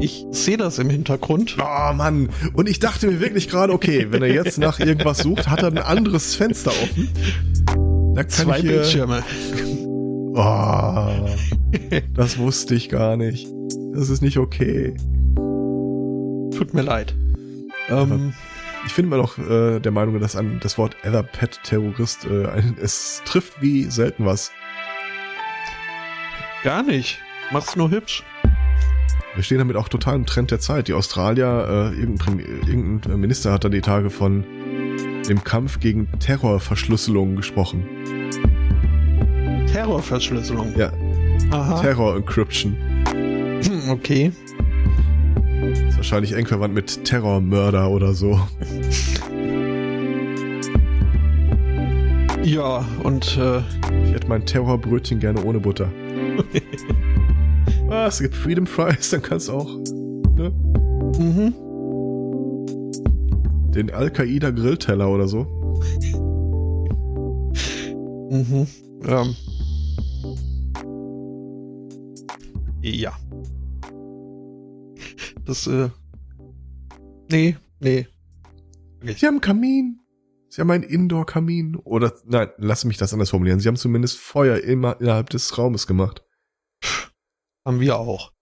Ich sehe das im Hintergrund. Oh Mann. Und ich dachte mir wirklich gerade, okay, wenn er jetzt nach irgendwas sucht, hat er ein anderes Fenster offen. Da kann Zwei ich hier, Bildschirme. Oh, das wusste ich gar nicht. Das ist nicht okay. Tut mir leid. Ähm, ich finde mal noch äh, der Meinung, dass an das Wort Etherpad-Terrorist äh, es trifft wie selten was. Gar nicht. Mach's nur hübsch. Wir stehen damit auch total im Trend der Zeit. Die Australier, äh, irgendein, irgendein Minister hat da die Tage von dem Kampf gegen Terrorverschlüsselung gesprochen. Terrorverschlüsselung? Ja. Aha. Terror Encryption. Hm, okay. Ist wahrscheinlich eng verwandt mit Terrormörder oder so. Ja, und äh, ich hätte mein Terrorbrötchen gerne ohne Butter. ah, es gibt Freedom Fries, dann kannst du auch. Ne? Mhm. Den Al-Qaida Grillteller oder so. Mhm. Ähm. Ja. Das, äh. Nee, nee. Okay. Sie haben einen Kamin. Sie haben einen Indoor-Kamin. Oder, nein, lass mich das anders formulieren. Sie haben zumindest Feuer immer innerhalb des Raumes gemacht. Haben wir auch.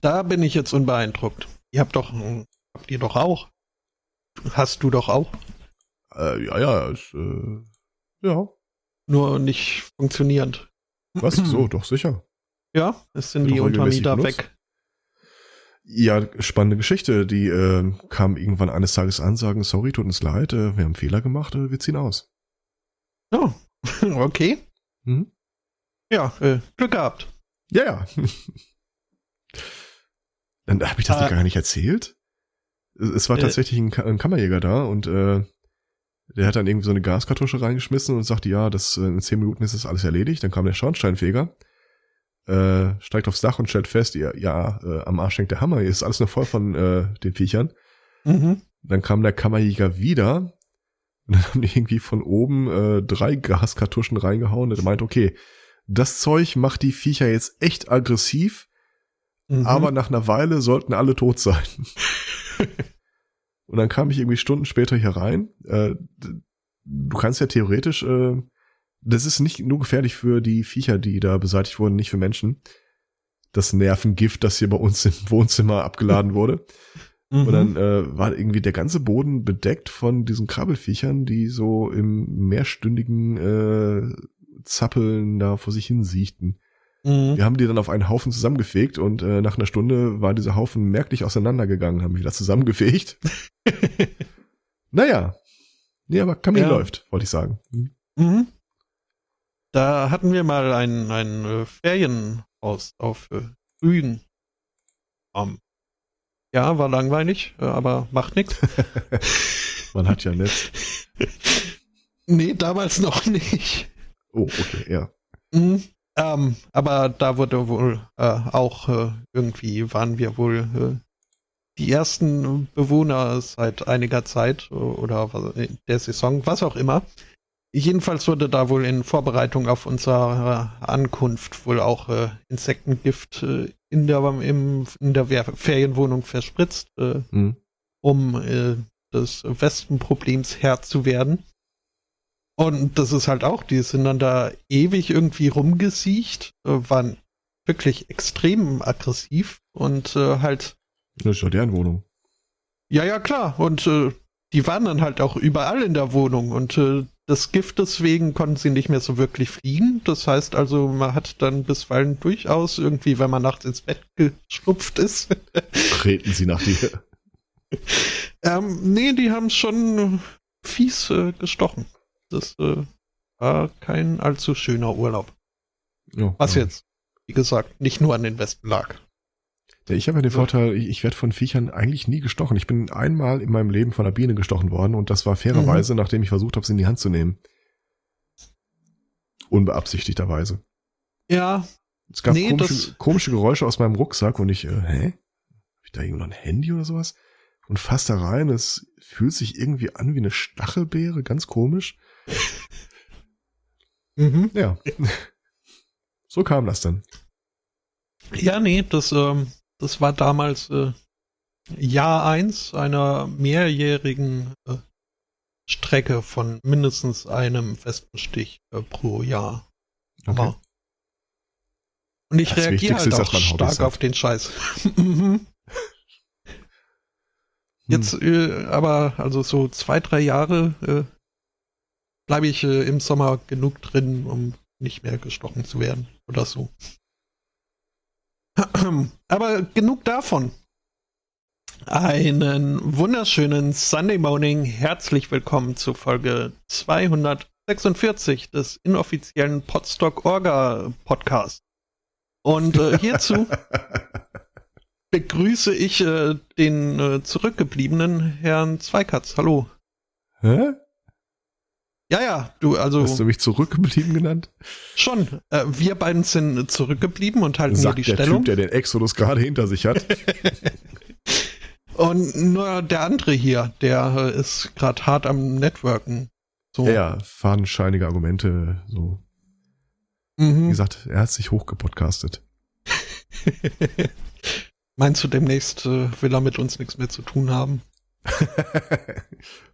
Da bin ich jetzt unbeeindruckt. Ihr habt doch, habt ihr doch auch. Hast du doch auch. Äh, ja, ja, ist, äh, ja. Nur nicht funktionierend. Was? so, doch sicher. Ja, es sind die Untermieter weg. Ja, spannende Geschichte. Die äh, kam irgendwann eines Tages an, sagen, sorry, tut uns leid, äh, wir haben Fehler gemacht, äh, wir ziehen aus. Oh, okay. Mhm. Ja, äh, Glück gehabt. Ja, ja. Dann habe ich das ah. gar nicht erzählt. Es war äh. tatsächlich ein, ein, Kammerjäger da und äh, der hat dann irgendwie so eine Gaskartusche reingeschmissen und sagte, ja, das äh, in zehn Minuten ist das alles erledigt. Dann kam der Schornsteinfeger äh, steigt aufs Dach und stellt fest, ja, ja äh, am Arsch hängt der Hammer, hier ist alles noch voll von äh, den Viechern. Mhm. Dann kam der Kammerjäger wieder und dann haben die irgendwie von oben äh, drei Gaskartuschen reingehauen und er meint, okay, das Zeug macht die Viecher jetzt echt aggressiv, mhm. aber nach einer Weile sollten alle tot sein. und dann kam ich irgendwie Stunden später hier rein. Äh, du kannst ja theoretisch äh, das ist nicht nur gefährlich für die Viecher, die da beseitigt wurden, nicht für Menschen. Das Nervengift, das hier bei uns im Wohnzimmer abgeladen wurde. Mhm. Und dann äh, war irgendwie der ganze Boden bedeckt von diesen Krabbelfiechern, die so im mehrstündigen äh, Zappeln da vor sich hin siechten. Mhm. Wir haben die dann auf einen Haufen zusammengefegt und äh, nach einer Stunde war dieser Haufen merklich auseinandergegangen, haben wir das zusammengefegt. naja. Nee, aber Kamel ja. läuft, wollte ich sagen. Mhm. Da hatten wir mal ein, ein äh, Ferienhaus auf äh, Rügen. Um, ja, war langweilig, äh, aber macht nichts. Man hat ja Netz. nee, damals noch nicht. Oh, okay, ja. Mhm, ähm, aber da wurde wohl äh, auch äh, irgendwie, waren wir wohl äh, die ersten Bewohner seit einiger Zeit oder der Saison, was auch immer. Jedenfalls wurde da wohl in Vorbereitung auf unsere Ankunft wohl auch äh, Insektengift äh, in, der, im, in der Ferienwohnung verspritzt, äh, mhm. um äh, des Wespenproblems Herr zu werden. Und das ist halt auch, die sind dann da ewig irgendwie rumgesiecht, äh, waren wirklich extrem aggressiv und äh, halt. Das ist ja deren Wohnung. Ja, ja, klar. Und die waren dann halt auch überall in der Wohnung und des Giftes wegen konnten sie nicht mehr so wirklich fliehen. Das heißt also, man hat dann bisweilen durchaus irgendwie, wenn man nachts ins Bett geschlupft ist. Treten sie nach dir? ähm, nee, die haben schon fies äh, gestochen. Das äh, war kein allzu schöner Urlaub. Ja, Was ja. jetzt, wie gesagt, nicht nur an den Westen lag. Ja, ich habe ja den Vorteil, ich, ich werde von Viechern eigentlich nie gestochen. Ich bin einmal in meinem Leben von einer Biene gestochen worden und das war fairerweise, mhm. nachdem ich versucht habe, sie in die Hand zu nehmen. Unbeabsichtigterweise. Ja. Es gab nee, komische, komische, Geräusche aus meinem Rucksack und ich, äh, hä? Hab ich da irgendwo noch ein Handy oder sowas? Und fast da rein, es fühlt sich irgendwie an wie eine Stachelbeere, ganz komisch. Mhm. Ja. so kam das dann. Ja, nee, das, ähm, das war damals äh, Jahr eins einer mehrjährigen äh, Strecke von mindestens einem festen Stich äh, pro Jahr. Okay. Und ich das reagiere halt auch stark auf den Scheiß. Mhm. Jetzt äh, aber, also so zwei, drei Jahre äh, bleibe ich äh, im Sommer genug drin, um nicht mehr gestochen zu werden oder so. Aber genug davon. Einen wunderschönen Sunday Morning. Herzlich willkommen zu Folge 246 des inoffiziellen Podstock Orga Podcast. Und äh, hierzu begrüße ich äh, den äh, zurückgebliebenen Herrn Zweikatz. Hallo. Hä? Ja, ja, du, also. Hast du mich zurückgeblieben genannt? Schon. Äh, wir beiden sind zurückgeblieben und halten Sagt hier die der Stellung. Typ, der den Exodus gerade hinter sich hat. und nur der andere hier, der äh, ist gerade hart am Networken. So. Ja, fadenscheinige Argumente, so. Mhm. Wie gesagt, er hat sich hochgepodcastet. Meinst du, demnächst äh, will er mit uns nichts mehr zu tun haben?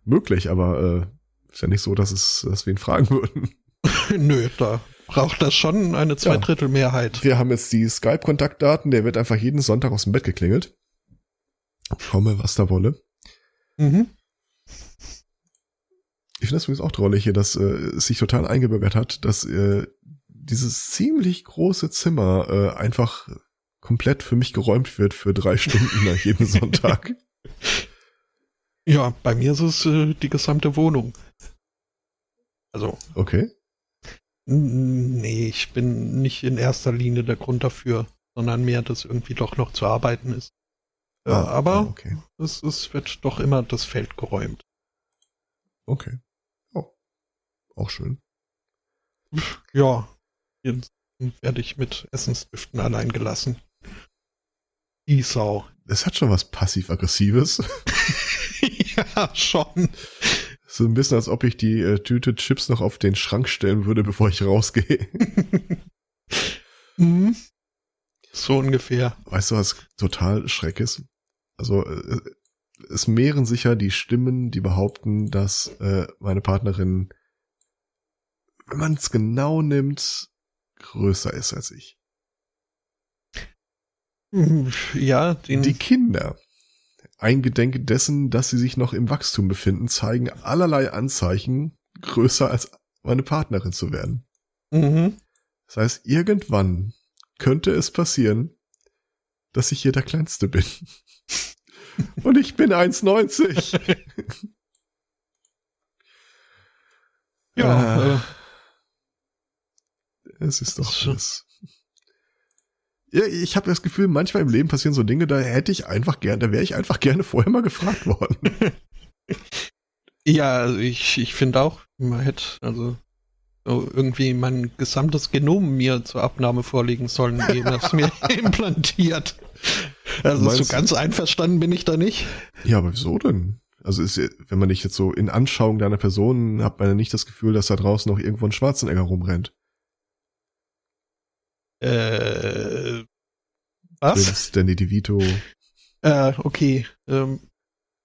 Möglich, aber äh, ist ja nicht so, dass es, dass wir ihn fragen würden. Nö, da braucht das schon eine Zweidrittelmehrheit. Wir haben jetzt die Skype-Kontaktdaten, der wird einfach jeden Sonntag aus dem Bett geklingelt. Schau mal, was da wolle. Mhm. Ich finde das übrigens auch drollig hier, dass äh, es sich total eingebürgert hat, dass äh, dieses ziemlich große Zimmer äh, einfach komplett für mich geräumt wird für drei Stunden nach jedem Sonntag. Ja, bei mir ist es äh, die gesamte Wohnung. Also. Okay. Nee, ich bin nicht in erster Linie der Grund dafür, sondern mehr, dass irgendwie doch noch zu arbeiten ist. Äh, ah, aber okay. es, es wird doch immer das Feld geräumt. Okay. Oh. Auch schön. Ja. Jetzt werde ich mit Essensdüften allein gelassen. Die Sau. Es hat schon was passiv-aggressives. ja, schon. So ein bisschen, als ob ich die äh, Tüte Chips noch auf den Schrank stellen würde, bevor ich rausgehe. mhm. So ungefähr. Weißt du, was total schreck ist? Also, äh, es mehren sich ja die Stimmen, die behaupten, dass äh, meine Partnerin, wenn man es genau nimmt, größer ist als ich. Ja, die Kinder Eingedenk dessen, dass sie sich noch im Wachstum befinden, zeigen allerlei Anzeichen, größer als meine Partnerin zu werden. Mhm. Das heißt, irgendwann könnte es passieren, dass ich hier der Kleinste bin. Und ich bin 1,90. ja. Äh, es ist doch alles ja, ich habe das Gefühl, manchmal im Leben passieren so Dinge, da hätte ich einfach gerne, da wäre ich einfach gerne vorher mal gefragt worden. ja, also ich, ich finde auch, man hätte, also so irgendwie mein gesamtes Genom mir zur Abnahme vorlegen sollen, ehe das mir implantiert. Also so ganz einverstanden bin ich da nicht. Ja, aber wieso denn? Also ist, wenn man dich jetzt so in Anschauung deiner Person hat man ja nicht das Gefühl, dass da draußen noch irgendwo ein Schwarzenegger rumrennt. Äh, was? Danny DeVito. Äh, okay. Ähm,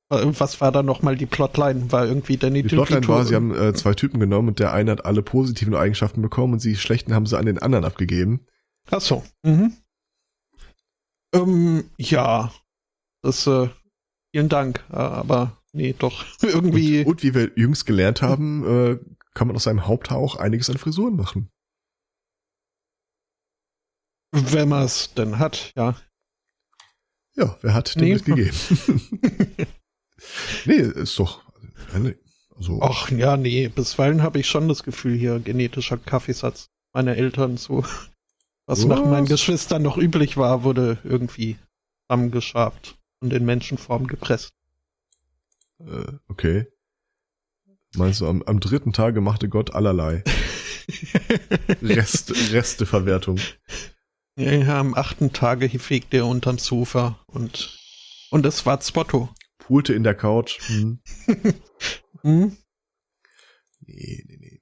was war da nochmal die Plotline? War irgendwie Danny DeVito? Die Plotline war, sie haben äh, zwei Typen genommen und der eine hat alle positiven Eigenschaften bekommen und die schlechten haben sie an den anderen abgegeben. Ach so. Mhm. Ähm, ja. Das, äh, vielen Dank. Aber nee, doch irgendwie. Und, und wie wir jüngst gelernt haben, äh, kann man aus seinem Haupthaar auch einiges an Frisuren machen. Wenn man es denn hat, ja. Ja, wer hat, dem nee. ist gegeben. nee, ist doch. Also. Ach ja, nee, bisweilen habe ich schon das Gefühl, hier genetischer Kaffeesatz meiner Eltern so. Was, was? nach meinen Geschwistern noch üblich war, wurde irgendwie zusammengeschabt und in Menschenform gepresst. Äh, okay. Meinst du, am, am dritten Tage machte Gott allerlei? Rest, Resteverwertung. Ja, am achten Tage fegte er unterm Sofa und, und es war Spotto. Pulte in der Couch. Hm. hm? Nee, nee, nee.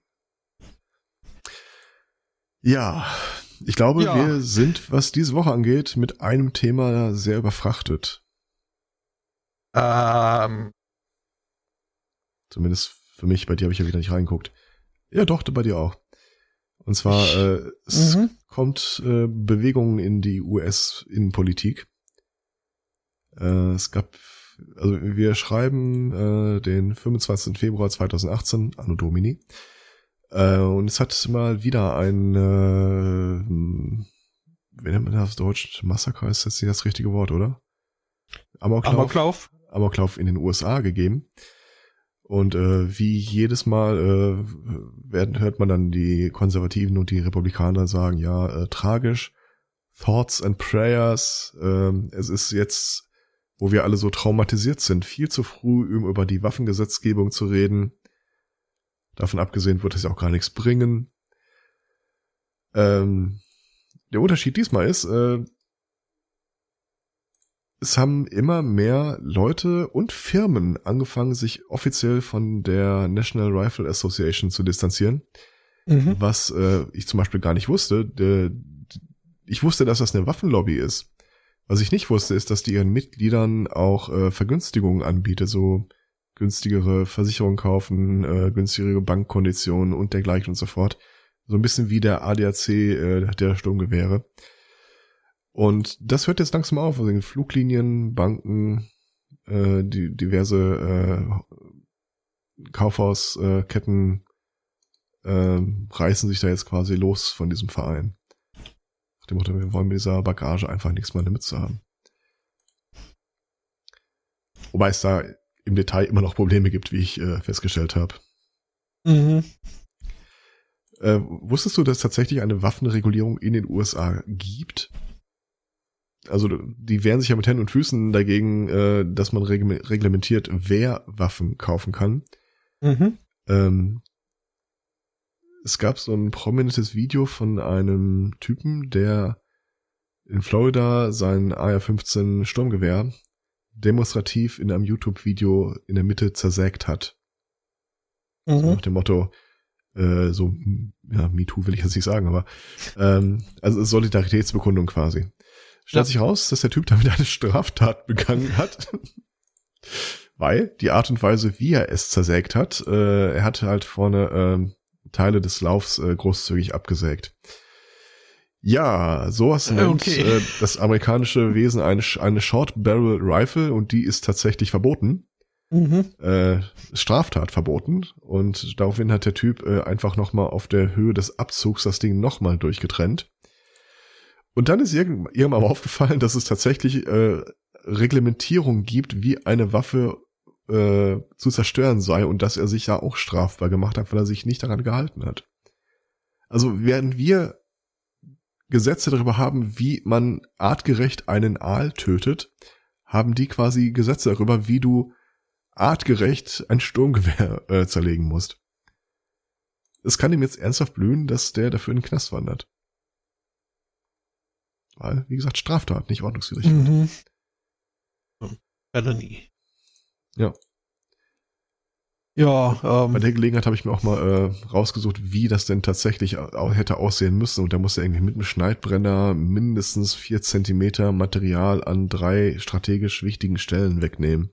Ja, Ich glaube, ja. wir sind, was diese Woche angeht, mit einem Thema sehr überfrachtet. Ähm. Zumindest für mich, bei dir habe ich ja wieder nicht reingeguckt. Ja, doch, bei dir auch. Und zwar, äh, es mhm. kommt äh, Bewegungen in die US-Innenpolitik. Äh, es gab, also wir schreiben äh, den 25. Februar 2018, Anno Domini. Äh, und es hat mal wieder ein, äh, wie nennt man das auf Deutsch? Massaker ist jetzt nicht das richtige Wort, oder? Amoklauf. Amoklauf. Amoklauf in den USA gegeben. Und äh, wie jedes Mal äh, werden, hört man dann die Konservativen und die Republikaner sagen, ja, äh, tragisch, Thoughts and Prayers, äh, es ist jetzt, wo wir alle so traumatisiert sind, viel zu früh, um über die Waffengesetzgebung zu reden. Davon abgesehen wird es ja auch gar nichts bringen. Ähm, der Unterschied diesmal ist, äh, es haben immer mehr Leute und Firmen angefangen, sich offiziell von der National Rifle Association zu distanzieren. Mhm. Was äh, ich zum Beispiel gar nicht wusste. Der, ich wusste, dass das eine Waffenlobby ist. Was ich nicht wusste, ist, dass die ihren Mitgliedern auch äh, Vergünstigungen anbietet, so günstigere Versicherungen kaufen, äh, günstigere Bankkonditionen und dergleichen und so fort. So ein bisschen wie der ADAC äh, der Sturmgewehre. Und das hört jetzt langsam auf. Also Fluglinien, Banken, äh, die diverse äh, Kaufhausketten äh, reißen sich da jetzt quasi los von diesem Verein. Nach dem Motto, wir wollen mit dieser Bagage einfach nichts mehr damit zu haben. Wobei es da im Detail immer noch Probleme gibt, wie ich äh, festgestellt habe. Mhm. Äh, wusstest du, dass es tatsächlich eine Waffenregulierung in den USA gibt? Also die wehren sich ja mit Händen und Füßen dagegen, äh, dass man reg reglementiert, wer Waffen kaufen kann. Mhm. Ähm, es gab so ein prominentes Video von einem Typen, der in Florida sein AR-15 Sturmgewehr demonstrativ in einem YouTube-Video in der Mitte zersägt hat. Mhm. So nach dem Motto, äh, so, ja, MeToo will ich jetzt nicht sagen, aber ähm, also Solidaritätsbekundung quasi. Stellt ja. sich raus, dass der Typ damit eine Straftat begangen hat. Weil die Art und Weise, wie er es zersägt hat, äh, er hat halt vorne äh, Teile des Laufs äh, großzügig abgesägt. Ja, sowas nennt okay. äh, das amerikanische Wesen eine, eine Short Barrel Rifle und die ist tatsächlich verboten. Mhm. Äh, Straftat verboten und daraufhin hat der Typ äh, einfach nochmal auf der Höhe des Abzugs das Ding nochmal durchgetrennt. Und dann ist irgendwann aber aufgefallen, dass es tatsächlich äh, Reglementierung gibt, wie eine Waffe äh, zu zerstören sei und dass er sich ja auch strafbar gemacht hat, weil er sich nicht daran gehalten hat. Also während wir Gesetze darüber haben, wie man artgerecht einen Aal tötet, haben die quasi Gesetze darüber, wie du artgerecht ein Sturmgewehr äh, zerlegen musst. Es kann ihm jetzt ernsthaft blühen, dass der dafür in den Knast wandert. Weil, wie gesagt, Straftat, nicht Ordnungswidrigkeit. Mhm. Felony. Ja. Ja, ähm, Bei der Gelegenheit habe ich mir auch mal äh, rausgesucht, wie das denn tatsächlich hätte aussehen müssen. Und da muss er irgendwie mit einem Schneidbrenner mindestens vier Zentimeter Material an drei strategisch wichtigen Stellen wegnehmen.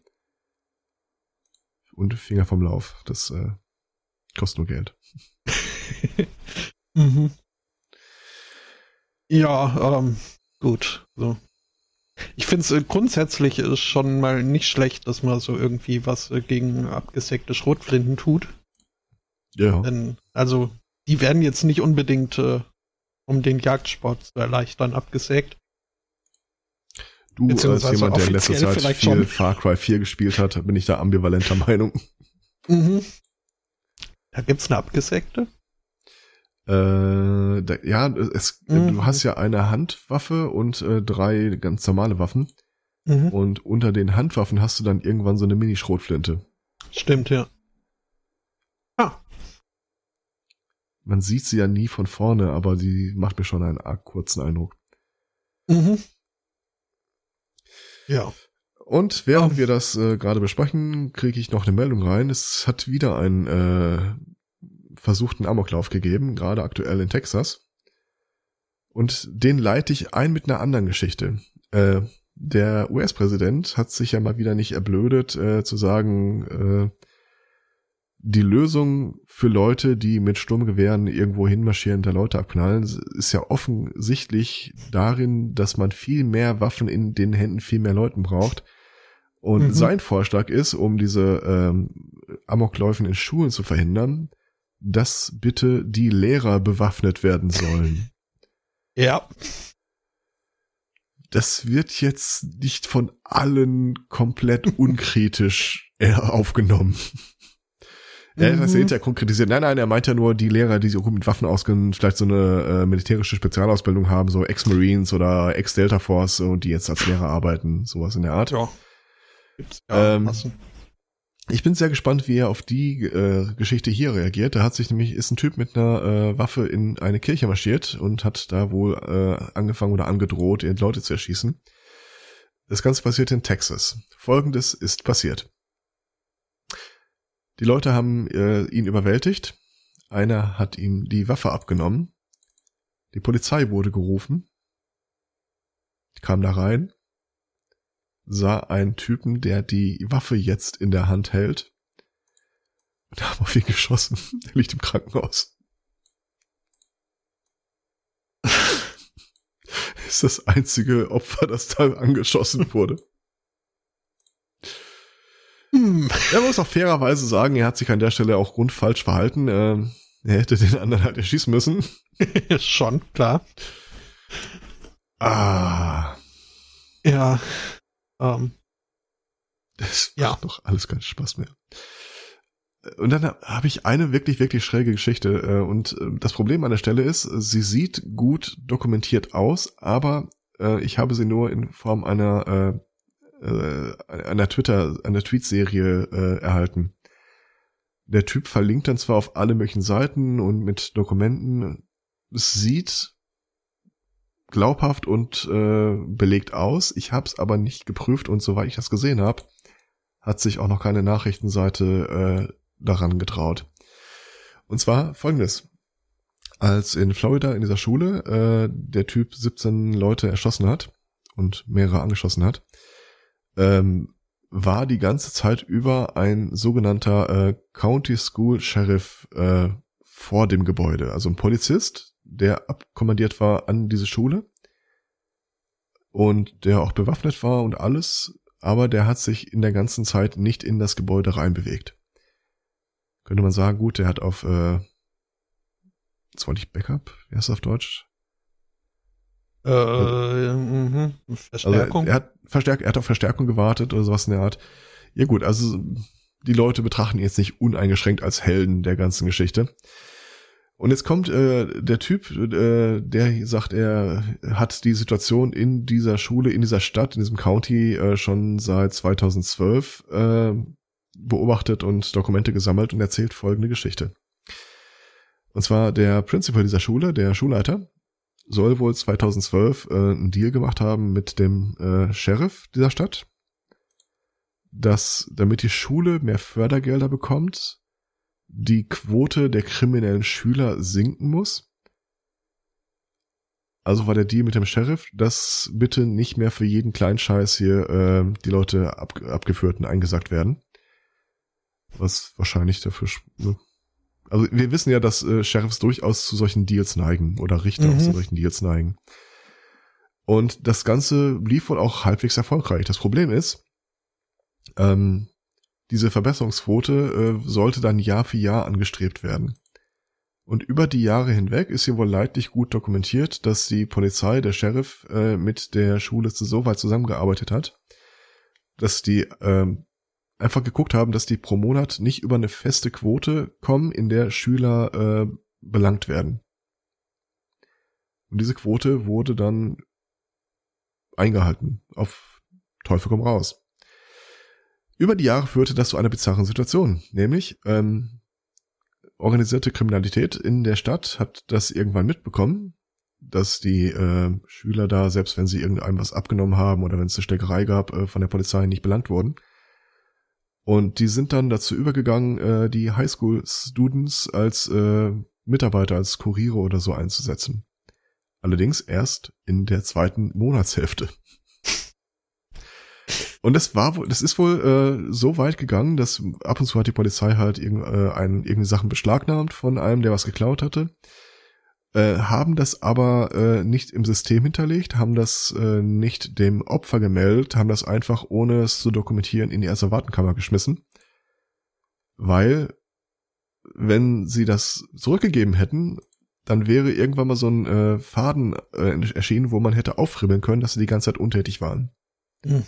Und Finger vom Lauf. Das äh, kostet nur Geld. mhm. Ja, ähm, gut. So. Ich finde es äh, grundsätzlich ist schon mal nicht schlecht, dass man so irgendwie was äh, gegen abgesägte Schrotflinten tut. Ja. Denn, also, die werden jetzt nicht unbedingt, äh, um den Jagdsport zu erleichtern, abgesägt. Du als jemand, der in letzter Zeit viel schon. Far Cry 4 gespielt hat, bin ich da ambivalenter Meinung. Mhm. Da gibt's eine abgesägte? Äh, da, ja, es, mhm. du hast ja eine Handwaffe und äh, drei ganz normale Waffen. Mhm. Und unter den Handwaffen hast du dann irgendwann so eine Mini-Schrotflinte. Stimmt, ja. Ah. Man sieht sie ja nie von vorne, aber sie macht mir schon einen arg kurzen Eindruck. Mhm. Ja. Und während oh. wir das äh, gerade besprechen, kriege ich noch eine Meldung rein. Es hat wieder ein äh, versuchten Amoklauf gegeben, gerade aktuell in Texas. Und den leite ich ein mit einer anderen Geschichte. Äh, der US-Präsident hat sich ja mal wieder nicht erblödet, äh, zu sagen, äh, die Lösung für Leute, die mit Sturmgewehren irgendwo hinmarschieren, da Leute abknallen, ist ja offensichtlich darin, dass man viel mehr Waffen in den Händen viel mehr Leuten braucht. Und mhm. sein Vorschlag ist, um diese ähm, Amokläufen in Schulen zu verhindern, dass bitte die Lehrer bewaffnet werden sollen. Ja. Das wird jetzt nicht von allen komplett unkritisch aufgenommen. Ja, das mhm. hinterher konkretisiert. Nein, nein, er meint ja nur die Lehrer, die sich auch mit Waffen auskennen, vielleicht so eine äh, militärische Spezialausbildung haben, so Ex-Marines oder Ex-Delta Force und die jetzt als Lehrer arbeiten, sowas in der Art. Ja. Gibt's ja ähm, ich bin sehr gespannt, wie er auf die äh, Geschichte hier reagiert. Da hat sich nämlich, ist ein Typ mit einer äh, Waffe in eine Kirche marschiert und hat da wohl äh, angefangen oder angedroht, Leute zu erschießen. Das Ganze passiert in Texas. Folgendes ist passiert. Die Leute haben äh, ihn überwältigt. Einer hat ihm die Waffe abgenommen. Die Polizei wurde gerufen. Kam da rein, sah einen Typen, der die Waffe jetzt in der Hand hält. Und haben auf ihn geschossen. Er liegt im Krankenhaus. ist das einzige Opfer, das da angeschossen wurde. Hm. Er muss auch fairerweise sagen, er hat sich an der Stelle auch grundfalsch verhalten. Ähm, er hätte den anderen halt erschießen müssen. Schon, klar. Ah. Ja. Ähm. Das ja. macht doch alles keinen Spaß mehr. Und dann habe ich eine wirklich, wirklich schräge Geschichte. Äh, und äh, das Problem an der Stelle ist, sie sieht gut dokumentiert aus, aber äh, ich habe sie nur in Form einer äh, einer Twitter, einer Tweetserie äh, erhalten. Der Typ verlinkt dann zwar auf alle möglichen Seiten und mit Dokumenten. Es sieht glaubhaft und äh, belegt aus. Ich habe es aber nicht geprüft und soweit ich das gesehen habe, hat sich auch noch keine Nachrichtenseite äh, daran getraut. Und zwar folgendes. Als in Florida in dieser Schule äh, der Typ 17 Leute erschossen hat und mehrere angeschossen hat, ähm, war die ganze Zeit über ein sogenannter äh, County School Sheriff äh, vor dem Gebäude, also ein Polizist, der abkommandiert war an diese Schule und der auch bewaffnet war und alles, aber der hat sich in der ganzen Zeit nicht in das Gebäude reinbewegt. Könnte man sagen, gut, der hat auf, äh, zwar nicht Backup, wie heißt das auf Deutsch? Äh, mh, Verstärkung. Also er hat Verstärk er hat auf Verstärkung gewartet oder sowas in der Art. Ja gut, also die Leute betrachten ihn jetzt nicht uneingeschränkt als Helden der ganzen Geschichte. Und jetzt kommt äh, der Typ, äh, der sagt, er hat die Situation in dieser Schule, in dieser Stadt, in diesem County äh, schon seit 2012 äh, beobachtet und Dokumente gesammelt und erzählt folgende Geschichte. Und zwar der Principal dieser Schule, der Schulleiter, soll wohl 2012 äh, einen Deal gemacht haben mit dem äh, Sheriff dieser Stadt, dass damit die Schule mehr Fördergelder bekommt, die Quote der kriminellen Schüler sinken muss. Also war der Deal mit dem Sheriff, dass bitte nicht mehr für jeden kleinen Scheiß hier äh, die Leute ab, abgeführt und eingesackt werden. Was wahrscheinlich dafür ne, also wir wissen ja, dass äh, Sheriffs durchaus zu solchen Deals neigen oder Richter mhm. auch zu solchen Deals neigen. Und das Ganze lief wohl auch halbwegs erfolgreich. Das Problem ist, ähm, diese Verbesserungsquote äh, sollte dann Jahr für Jahr angestrebt werden. Und über die Jahre hinweg ist hier wohl leidlich gut dokumentiert, dass die Polizei, der Sheriff, äh, mit der Schule so weit zusammengearbeitet hat, dass die äh, einfach geguckt haben, dass die pro Monat nicht über eine feste Quote kommen, in der Schüler äh, belangt werden. Und diese Quote wurde dann eingehalten. Auf Teufel komm raus. Über die Jahre führte das zu einer bizarren Situation, nämlich ähm, organisierte Kriminalität in der Stadt hat das irgendwann mitbekommen, dass die äh, Schüler da, selbst wenn sie irgendeinem was abgenommen haben oder wenn es eine Steckerei gab, äh, von der Polizei nicht belangt wurden. Und die sind dann dazu übergegangen, äh, die Highschool-Students als äh, Mitarbeiter, als Kuriere oder so einzusetzen. allerdings erst in der zweiten Monatshälfte. Und das war wohl, das ist wohl äh, so weit gegangen, dass ab und zu hat die Polizei halt irgend, äh, einen, irgendwie Sachen beschlagnahmt von einem, der was geklaut hatte. Äh, haben das aber äh, nicht im System hinterlegt, haben das äh, nicht dem Opfer gemeldet, haben das einfach, ohne es zu dokumentieren, in die Asservatenkammer geschmissen. Weil, wenn sie das zurückgegeben hätten, dann wäre irgendwann mal so ein äh, Faden äh, erschienen, wo man hätte aufribbeln können, dass sie die ganze Zeit untätig waren. Mhm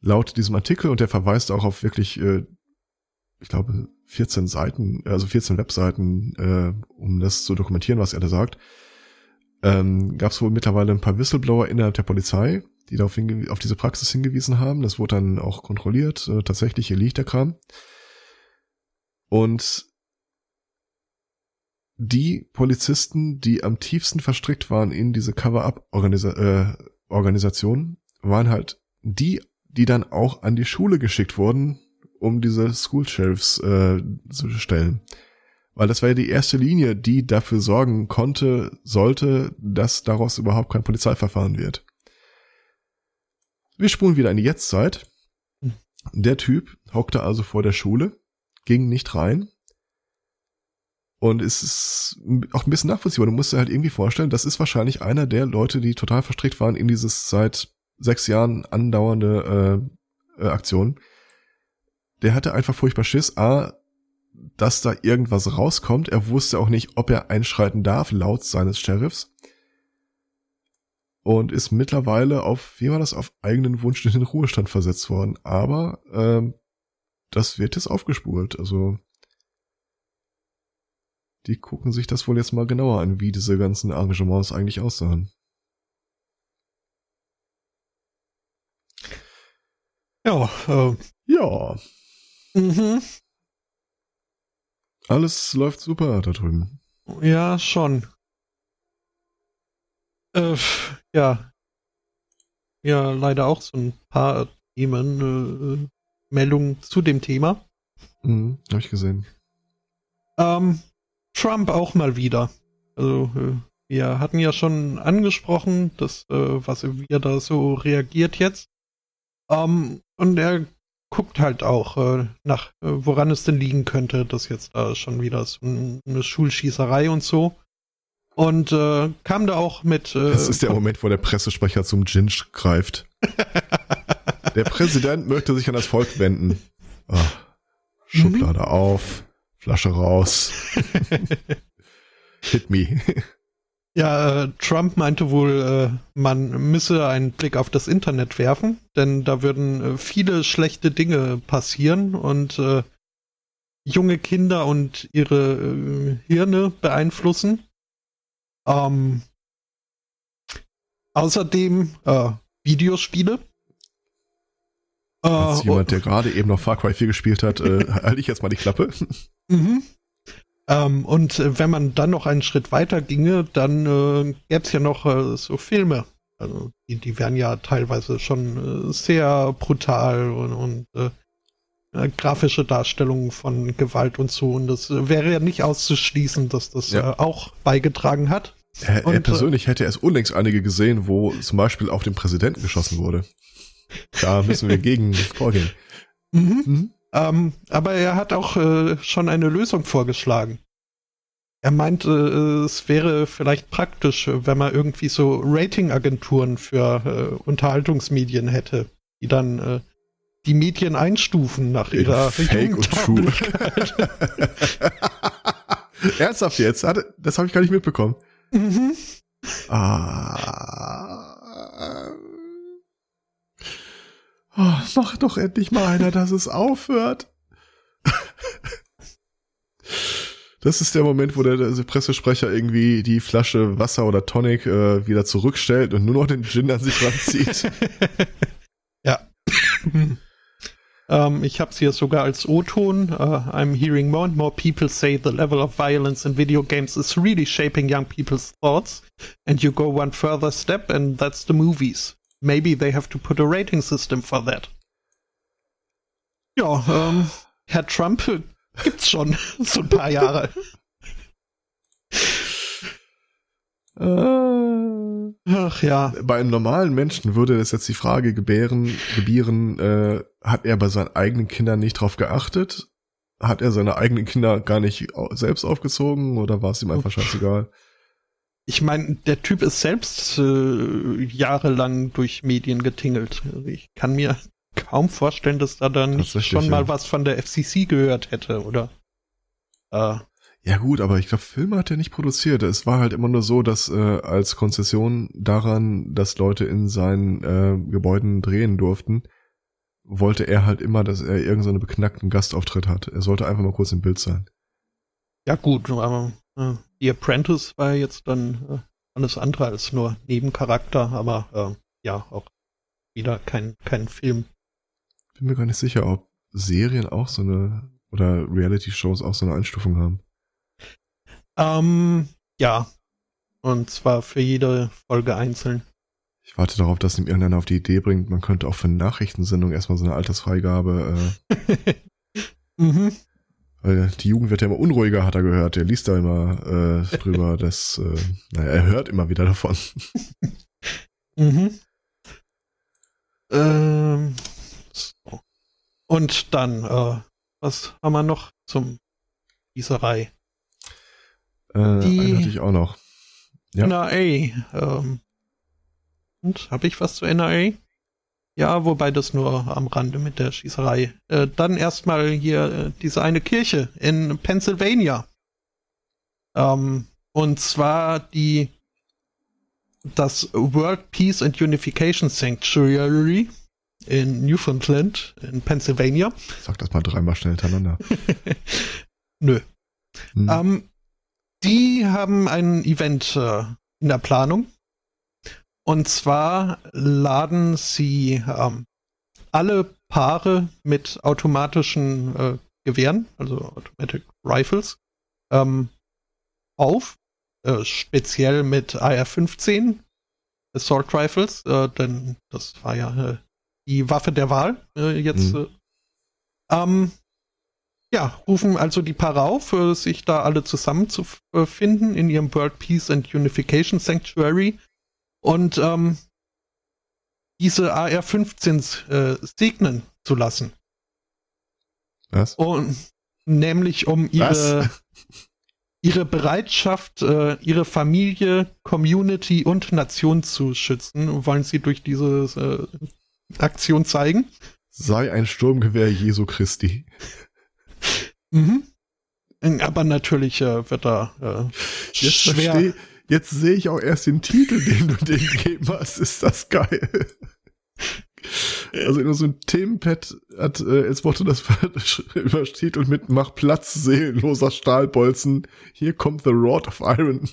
laut diesem Artikel und der verweist auch auf wirklich, äh, ich glaube, 14 Seiten, also 14 Webseiten, äh, um das zu dokumentieren, was er da sagt, ähm, gab es wohl mittlerweile ein paar Whistleblower innerhalb der Polizei, die darauf auf diese Praxis hingewiesen haben. Das wurde dann auch kontrolliert. Äh, tatsächlich, hier liegt der Kram. Und die Polizisten, die am tiefsten verstrickt waren in diese Cover-up-Organisation, äh, waren halt die die dann auch an die Schule geschickt wurden, um diese School Sheriffs äh, zu stellen. Weil das war ja die erste Linie, die dafür sorgen konnte, sollte, dass daraus überhaupt kein Polizeiverfahren wird. Wir spulen wieder in die Jetztzeit. Der Typ hockte also vor der Schule, ging nicht rein. Und es ist auch ein bisschen nachvollziehbar. Du musst dir halt irgendwie vorstellen, das ist wahrscheinlich einer der Leute, die total verstrickt waren in dieses seit sechs Jahren andauernde äh, äh, Aktion. Der hatte einfach furchtbar Schiss, a, dass da irgendwas rauskommt. Er wusste auch nicht, ob er einschreiten darf, laut seines Sheriffs. Und ist mittlerweile auf, wie war das, auf eigenen Wunsch in den Ruhestand versetzt worden. Aber ähm, das wird jetzt aufgespult. Also die gucken sich das wohl jetzt mal genauer an, wie diese ganzen Arrangements eigentlich aussahen. Ja, äh, ja. Mhm. Alles läuft super da drüben. Ja, schon. Äh, ja. Ja, leider auch so ein paar Themen, äh, Meldungen zu dem Thema. Mhm, hab ich gesehen. Ähm, Trump auch mal wieder. Also, äh, wir hatten ja schon angesprochen, dass, äh, was er da so reagiert jetzt. Ähm, und er guckt halt auch äh, nach, äh, woran es denn liegen könnte, dass jetzt da schon wieder so eine Schulschießerei und so. Und äh, kam da auch mit. Äh, das ist der Moment, wo der Pressesprecher zum Ginge greift. der Präsident möchte sich an das Volk wenden. Oh, Schublade mhm. auf, Flasche raus. Hit me. Ja, äh, Trump meinte wohl, äh, man müsse einen Blick auf das Internet werfen, denn da würden äh, viele schlechte Dinge passieren und junge Kinder und ihre Hirne beeinflussen. Ähm, außerdem Videospiele. Als jemand, der gerade eben noch Far Cry 4 gespielt hat, halte ich jetzt mal die Klappe. Mhm. Ähm, und äh, wenn man dann noch einen Schritt weiter ginge, dann äh, gäbe es ja noch äh, so Filme. Also die, die wären ja teilweise schon äh, sehr brutal und, und äh, äh, grafische Darstellungen von Gewalt und so. Und das wäre ja nicht auszuschließen, dass das ja. auch beigetragen hat. Er, und, er persönlich hätte erst unlängst einige gesehen, wo zum Beispiel auf den Präsidenten geschossen wurde. Da müssen wir gegen vorgehen. Mhm. Mhm. Ähm, aber er hat auch äh, schon eine Lösung vorgeschlagen. Er meinte, äh, es wäre vielleicht praktisch, wenn man irgendwie so Ratingagenturen für äh, Unterhaltungsmedien hätte, die dann äh, die Medien einstufen nach In ihrer Fake und True. Ernsthaft jetzt? Das habe ich gar nicht mitbekommen. Mhm. Ah. Oh, mach doch endlich mal einer, dass es aufhört. Das ist der Moment, wo der, der Pressesprecher irgendwie die Flasche Wasser oder Tonic äh, wieder zurückstellt und nur noch den Gin an sich ranzieht. ja. um, ich habe es hier sogar als O-Ton. Uh, I'm hearing more and more people say the level of violence in video games is really shaping young people's thoughts. And you go one further step, and that's the movies. Maybe they have to put a rating system for that. Ja, ähm, Herr Trump gibt's schon so ein paar Jahre. Äh, Ach ja. Bei einem normalen Menschen würde das jetzt die Frage gebären, gebieren, äh, hat er bei seinen eigenen Kindern nicht drauf geachtet? Hat er seine eigenen Kinder gar nicht selbst aufgezogen oder war es ihm einfach scheißegal? Ich meine, der Typ ist selbst äh, jahrelang durch Medien getingelt. Ich kann mir kaum vorstellen, dass da dann nicht schon ja. mal was von der FCC gehört hätte, oder? Äh, ja gut, aber ich glaube, Filme hat er nicht produziert. Es war halt immer nur so, dass äh, als Konzession daran, dass Leute in seinen äh, Gebäuden drehen durften, wollte er halt immer, dass er irgendeinen so beknackten Gastauftritt hat. Er sollte einfach mal kurz im Bild sein. Ja gut, aber äh, The Apprentice war jetzt dann äh, alles andere als nur Nebencharakter, aber äh, ja, auch wieder kein, kein Film. Bin mir gar nicht sicher, ob Serien auch so eine oder Reality-Shows auch so eine Einstufung haben. Ähm, ja. Und zwar für jede Folge einzeln. Ich warte darauf, dass ihm irgendeiner auf die Idee bringt, man könnte auch für eine Nachrichtensendung erstmal so eine Altersfreigabe. Äh, mhm. Die Jugend wird ja immer unruhiger, hat er gehört. Der liest da immer äh, drüber, dass, äh, naja, er hört immer wieder davon. mhm. Ähm, so. Und dann, äh, was haben wir noch zum Gießerei? Äh, die hatte ich auch noch. Ja. NRA. Ähm, und habe ich was zu NRA? Ja, wobei das nur am Rande mit der Schießerei. Äh, dann erstmal hier äh, diese eine Kirche in Pennsylvania. Ähm, und zwar die das World Peace and Unification Sanctuary in Newfoundland in Pennsylvania. Sag das mal dreimal schnell hintereinander. Nö. Hm. Ähm, die haben ein Event äh, in der Planung. Und zwar laden sie ähm, alle Paare mit automatischen äh, Gewehren, also Automatic Rifles, ähm, auf. Äh, speziell mit AR-15 Assault Rifles, äh, denn das war ja äh, die Waffe der Wahl äh, jetzt. Mhm. Ähm, ja, rufen also die Paare auf, äh, sich da alle zusammenzufinden in ihrem World Peace and Unification Sanctuary und ähm, diese AR-15 äh, segnen zu lassen. Was? Und nämlich um ihre, ihre Bereitschaft, äh, ihre Familie, Community und Nation zu schützen, wollen sie durch diese äh, Aktion zeigen. Sei ein Sturmgewehr Jesu Christi. Mhm. Aber natürlich äh, wird da äh, schwer. Versteh, jetzt sehe ich auch erst den Titel, den du dem gegeben hast. Ist das geil? Also in unserem Themenpad hat äh, als Motto das übersteht und mit Mach Platz, seelenloser Stahlbolzen. Hier kommt The Rod of Iron.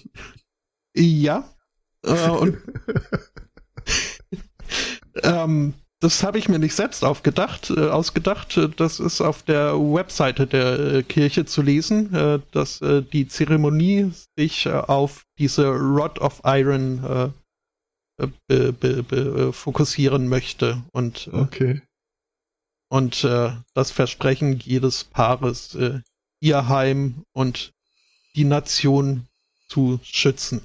Ja. Äh, und ähm, das habe ich mir nicht selbst aufgedacht, äh, ausgedacht. Das ist auf der Webseite der äh, Kirche zu lesen, äh, dass äh, die Zeremonie sich äh, auf diese Rod of Iron äh, be, be, be, fokussieren möchte und okay. und das Versprechen jedes Paares, ihr Heim und die Nation zu schützen.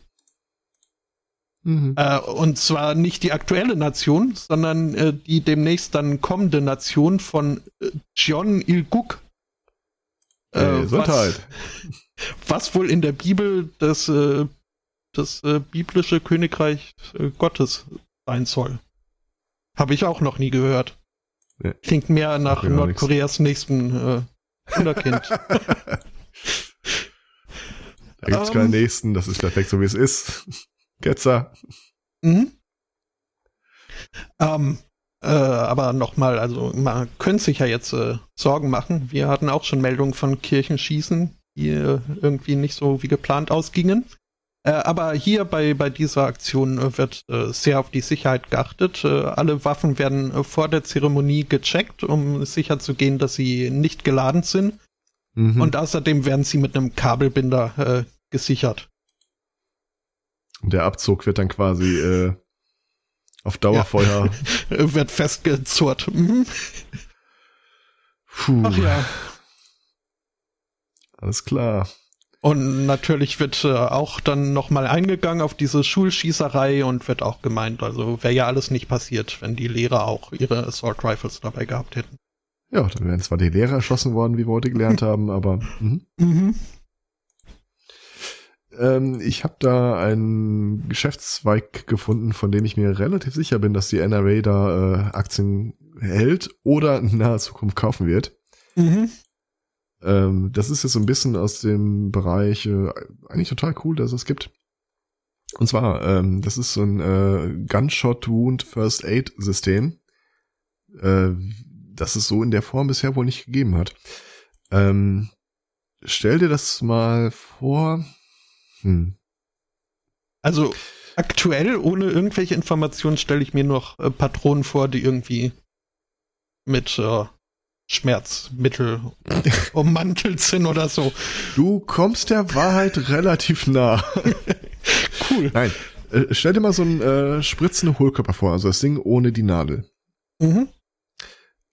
Mhm. Äh, und zwar nicht die aktuelle Nation, sondern äh, die demnächst dann kommende Nation von äh, John Ilguk. Äh, was, was, wohl in der Bibel das, äh, das äh, biblische Königreich äh, Gottes sein soll. Habe ich auch noch nie gehört. Ja. Klingt mehr nach Nordkoreas nächsten äh, Wunderkind. da gibt's um, keinen ähm. nächsten, das ist perfekt so wie es ist. Ketzer. Mhm. Ähm, äh, aber nochmal, also man könnte sich ja jetzt äh, Sorgen machen. Wir hatten auch schon Meldungen von Kirchenschießen, die äh, irgendwie nicht so wie geplant ausgingen. Äh, aber hier bei, bei dieser Aktion äh, wird äh, sehr auf die Sicherheit geachtet. alle Waffen werden vor der Zeremonie gecheckt, um sicherzugehen, dass sie nicht geladen sind. Mhm. Und außerdem werden sie mit einem Kabelbinder gesichert. Und der Abzug wird dann quasi äh, auf Dauerfeuer. Ja. wird festgezurrt. Mhm. Puh. Ach ja. Alles klar. Und natürlich wird äh, auch dann nochmal eingegangen auf diese Schulschießerei und wird auch gemeint, also wäre ja alles nicht passiert, wenn die Lehrer auch ihre Assault Rifles dabei gehabt hätten. Ja, dann wären zwar die Lehrer erschossen worden, wie wir heute gelernt haben, aber. Mhm. Mhm. Ähm, ich habe da einen Geschäftszweig gefunden, von dem ich mir relativ sicher bin, dass die NRA da äh, Aktien hält oder in naher Zukunft kaufen wird. Mhm. Ähm, das ist jetzt so ein bisschen aus dem Bereich, äh, eigentlich total cool, dass es gibt. Und zwar, ähm, das ist so ein äh, Gunshot Wound First Aid System, äh, das es so in der Form bisher wohl nicht gegeben hat. Ähm, stell dir das mal vor. Hm. Also aktuell, ohne irgendwelche Informationen, stelle ich mir noch äh, Patronen vor, die irgendwie mit äh, Schmerzmittel ummantelt sind oder so. Du kommst der Wahrheit relativ nah. cool. Nein, äh, stell dir mal so einen äh, spritzenden Hohlkörper vor, also das Ding ohne die Nadel. Mhm.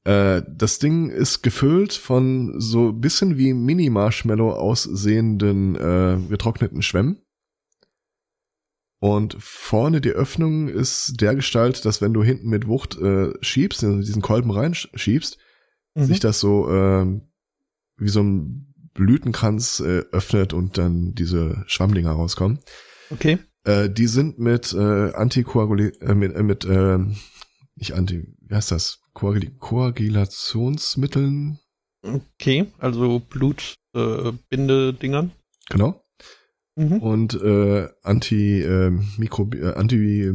Äh, das Ding ist gefüllt von so bisschen wie Mini-Marshmallow aussehenden äh, getrockneten Schwämmen. Und vorne die Öffnung ist der Gestalt, dass wenn du hinten mit Wucht äh, schiebst, in diesen Kolben reinschiebst, mhm. sich das so äh, wie so ein Blütenkranz äh, öffnet und dann diese Schwammdinger rauskommen. Okay. Äh, die sind mit äh, Antikoaguli äh, mit, äh, mit äh, nicht Anti, wie heißt das? Koagul Koagulationsmitteln. Okay, also Blutbindedingern. Äh, genau. Mhm. Und äh, Anti äh, Mikro äh, Anti äh,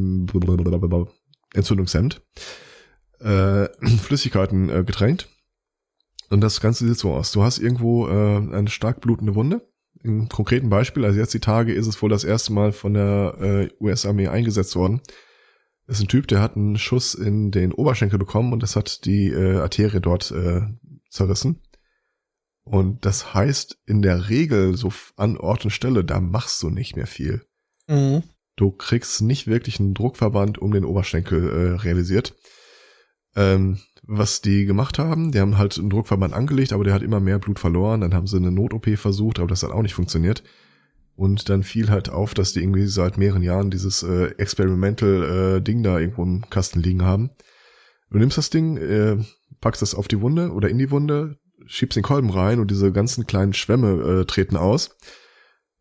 Entzündungshemd. Äh, Flüssigkeiten äh, getränkt. Und das Ganze sieht so aus. Du hast irgendwo äh, eine stark blutende Wunde. Im konkreten Beispiel, also jetzt die Tage ist es wohl das erste Mal von der äh, US-Armee eingesetzt worden. Das ist ein Typ, der hat einen Schuss in den Oberschenkel bekommen und das hat die äh, Arterie dort äh, zerrissen. Und das heißt in der Regel so an Ort und Stelle, da machst du nicht mehr viel. Mhm. Du kriegst nicht wirklich einen Druckverband um den Oberschenkel äh, realisiert. Ähm, was die gemacht haben, die haben halt einen Druckverband angelegt, aber der hat immer mehr Blut verloren. Dann haben sie eine Not-OP versucht, aber das hat auch nicht funktioniert. Und dann fiel halt auf, dass die irgendwie seit mehreren Jahren dieses äh, Experimental äh, Ding da irgendwo im Kasten liegen haben. Du nimmst das Ding, äh, packst das auf die Wunde oder in die Wunde, schiebst den Kolben rein und diese ganzen kleinen Schwämme äh, treten aus,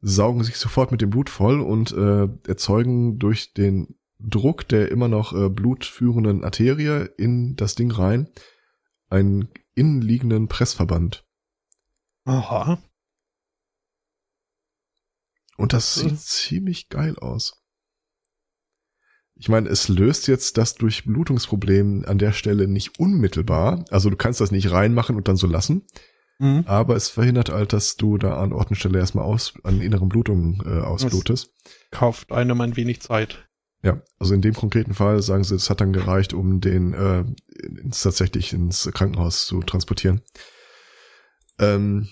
saugen sich sofort mit dem Blut voll und äh, erzeugen durch den Druck der immer noch äh, blutführenden Arterie in das Ding rein einen innenliegenden Pressverband. Aha. Und das sieht ziemlich geil aus. Ich meine, es löst jetzt das Durchblutungsproblem an der Stelle nicht unmittelbar. Also du kannst das nicht reinmachen und dann so lassen. Mhm. Aber es verhindert halt, dass du da an Ort und Stelle erstmal aus, an inneren Blutungen äh, ausblutest. Das kauft einem ein wenig Zeit. Ja, also in dem konkreten Fall sagen sie, es hat dann gereicht, um den äh, ins, tatsächlich ins Krankenhaus zu transportieren. Ähm,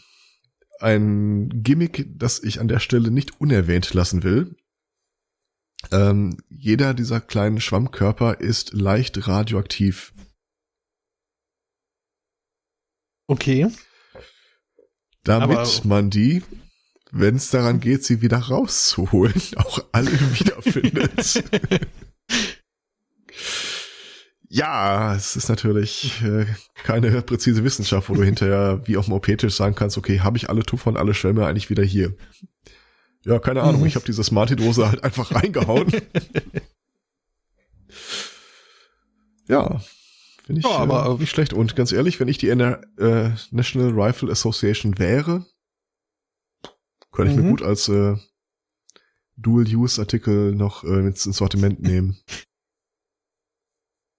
ein Gimmick, das ich an der Stelle nicht unerwähnt lassen will. Ähm, jeder dieser kleinen Schwammkörper ist leicht radioaktiv. Okay. Damit Aber man die, wenn es daran geht, sie wieder rauszuholen, auch alle wiederfindet. Ja, es ist natürlich äh, keine präzise Wissenschaft, wo du hinterher wie auf dem OP-Tisch sagen kannst, okay, habe ich alle Tupfer und alle Schwämme eigentlich wieder hier? Ja, keine Ahnung, ich habe diese Smarty-Dose halt einfach reingehauen. ja, finde ich ja, aber, äh, nicht schlecht. Und ganz ehrlich, wenn ich die NR, äh, National Rifle Association wäre, könnte ich mir mhm. gut als äh, Dual-Use-Artikel noch äh, ins Sortiment nehmen.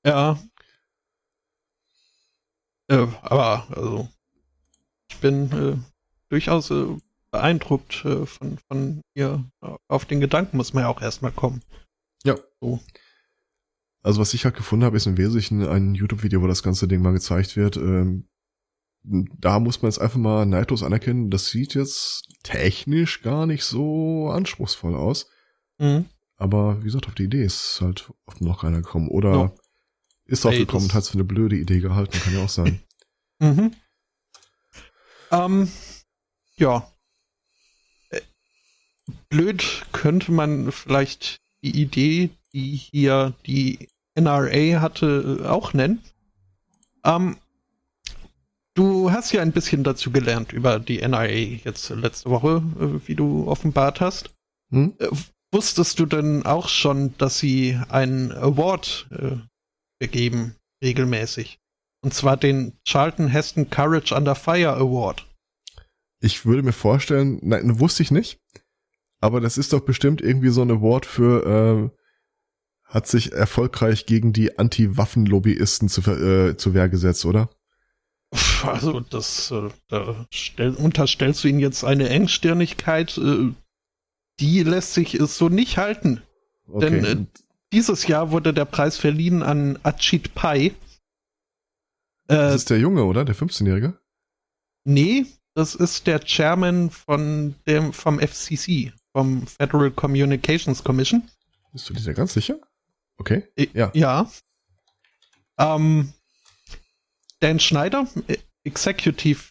Ja. Äh, aber, also, ich bin äh, durchaus äh, beeindruckt äh, von, von ihr. Auf den Gedanken muss man ja auch erstmal kommen. Ja. So. Also, was ich halt gefunden habe, ist im Wesentlichen ein YouTube-Video, wo das ganze Ding mal gezeigt wird. Ähm, da muss man jetzt einfach mal neidlos anerkennen, das sieht jetzt technisch gar nicht so anspruchsvoll aus. Mhm. Aber wie gesagt, auf die Idee ist halt oft noch keiner gekommen. Oder ja. Ist drauf gekommen und hat es für eine blöde Idee gehalten, kann ja auch sein. mhm. Ähm, ja. blöd könnte man vielleicht die Idee, die hier die NRA hatte, auch nennen. Ähm, du hast ja ein bisschen dazu gelernt über die NRA jetzt letzte Woche, äh, wie du offenbart hast. Hm? Äh, wusstest du denn auch schon, dass sie einen Award begeben, regelmäßig? Und zwar den Charlton Heston Courage Under Fire Award. Ich würde mir vorstellen, nein, wusste ich nicht. Aber das ist doch bestimmt irgendwie so ein Award für, äh, hat sich erfolgreich gegen die Anti-Waffen-Lobbyisten zu, äh, zu Wehr gesetzt, oder? Also, das, äh, da stell, unterstellst du ihnen jetzt eine Engstirnigkeit, äh, die lässt sich so nicht halten. Okay. Denn äh, dieses Jahr wurde der Preis verliehen an Achit Pai. das ist der Junge, oder? Der 15-Jährige? Nee, das ist der Chairman von dem, vom FCC, vom Federal Communications Commission. Bist du dir da ganz sicher? Okay. Ja. Ja. Ähm, Dan Schneider, Executive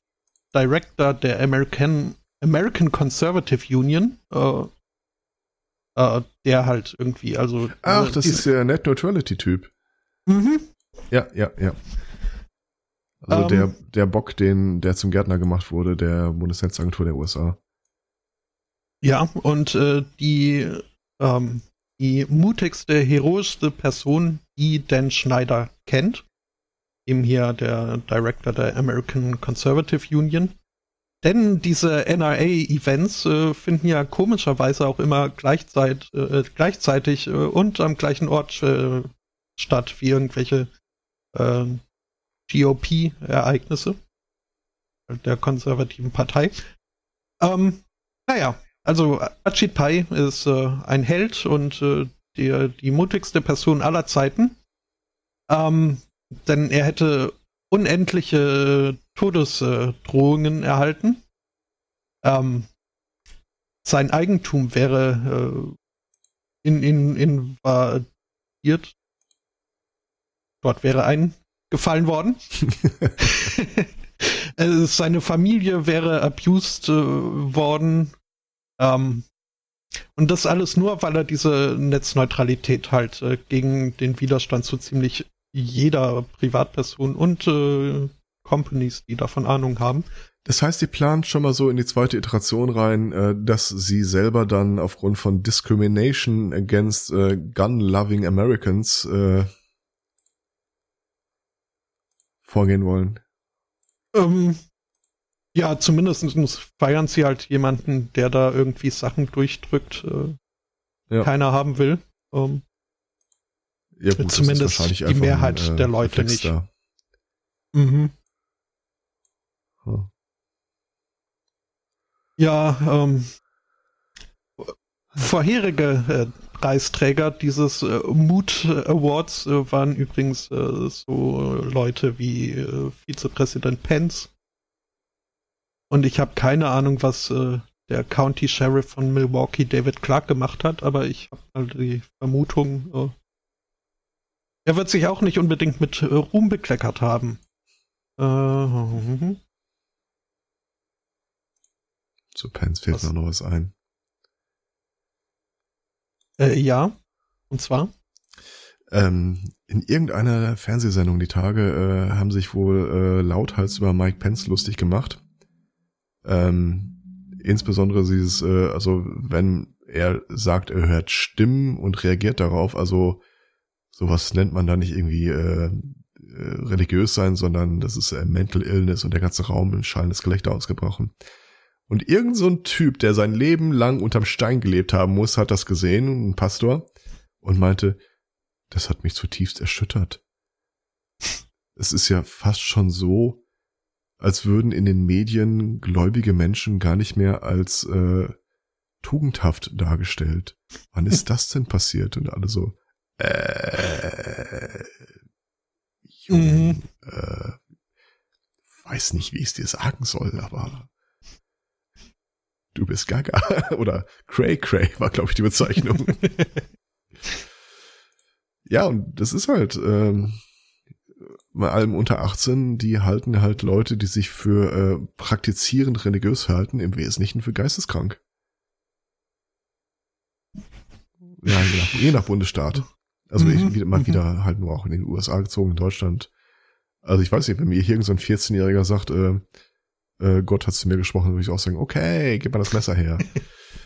Director der American, American Conservative Union, äh, äh, der halt irgendwie, also. Ach, das ist der Net Neutrality-Typ. Mhm. Ja, ja, ja. Also um, der, ähm. der Bock, den, der zum Gärtner gemacht wurde, der Bundesnetzagentur der USA. Ja, und äh, die, ähm, die mutigste, heroischste Person, die Dan Schneider kennt, eben hier der Director der American Conservative Union. Denn diese NRA-Events äh, finden ja komischerweise auch immer gleichzeitig, äh, gleichzeitig äh, und am gleichen Ort äh, statt wie irgendwelche äh, GOP-Ereignisse der konservativen Partei. Ähm, naja, also Ajit Pai ist äh, ein Held und äh, die, die mutigste Person aller Zeiten. Ähm, denn er hätte unendliche Todesdrohungen erhalten. Ähm, sein Eigentum wäre äh, in, in, invadiert. Dort wäre ein gefallen worden. Äh, seine Familie wäre abused äh, worden. Ähm, und das alles nur, weil er diese Netzneutralität halt äh, gegen den Widerstand so ziemlich jeder Privatperson und äh, Companies, die davon Ahnung haben. Das heißt, die plant schon mal so in die zweite Iteration rein, äh, dass sie selber dann aufgrund von Discrimination against äh, gun-loving Americans äh, vorgehen wollen. Ähm, ja, zumindest feiern sie halt jemanden, der da irgendwie Sachen durchdrückt, äh, ja. keiner haben will. Ähm, ja, gut, zumindest die Mehrheit ein, äh, der Leute nicht. Da. Mhm. Huh. Ja, ähm, vorherige äh, Preisträger dieses äh, Mood Awards äh, waren übrigens äh, so Leute wie äh, Vizepräsident Pence. Und ich habe keine Ahnung, was äh, der County Sheriff von Milwaukee David Clark gemacht hat, aber ich habe halt die Vermutung, er wird sich auch nicht unbedingt mit Ruhm bekleckert haben. Zu Pence fehlt was? noch was ein. Äh, ja. Und zwar? Ähm, in irgendeiner Fernsehsendung die Tage äh, haben sich wohl äh, lauthals über Mike Pence lustig gemacht. Ähm, insbesondere dieses, äh, also wenn er sagt, er hört Stimmen und reagiert darauf, also sowas nennt man da nicht irgendwie äh, äh religiös sein, sondern das ist äh, Mental Illness und der ganze Raum in schallendes Gelächter ausgebrochen. Und irgend so ein Typ, der sein Leben lang unterm Stein gelebt haben muss, hat das gesehen, ein Pastor, und meinte, das hat mich zutiefst erschüttert. Es ist ja fast schon so, als würden in den Medien gläubige Menschen gar nicht mehr als äh, tugendhaft dargestellt. Wann ist das denn passiert? Und alle so, äh, Jung, mhm. äh, weiß nicht, wie ich es dir sagen soll, aber du bist Gaga. Oder Cray Cray war, glaube ich, die Bezeichnung. ja, und das ist halt ähm, bei allem unter 18, die halten halt Leute, die sich für äh, praktizierend religiös halten, im Wesentlichen für geisteskrank. Ja, je nach, je nach Bundesstaat. Also mhm. ich bin mal mhm. wieder halt nur auch in den USA gezogen, in Deutschland. Also ich weiß nicht, wenn mir irgend so ein 14-Jähriger sagt, äh, äh, Gott hat zu mir gesprochen, würde ich auch sagen, okay, gib mal das Messer her.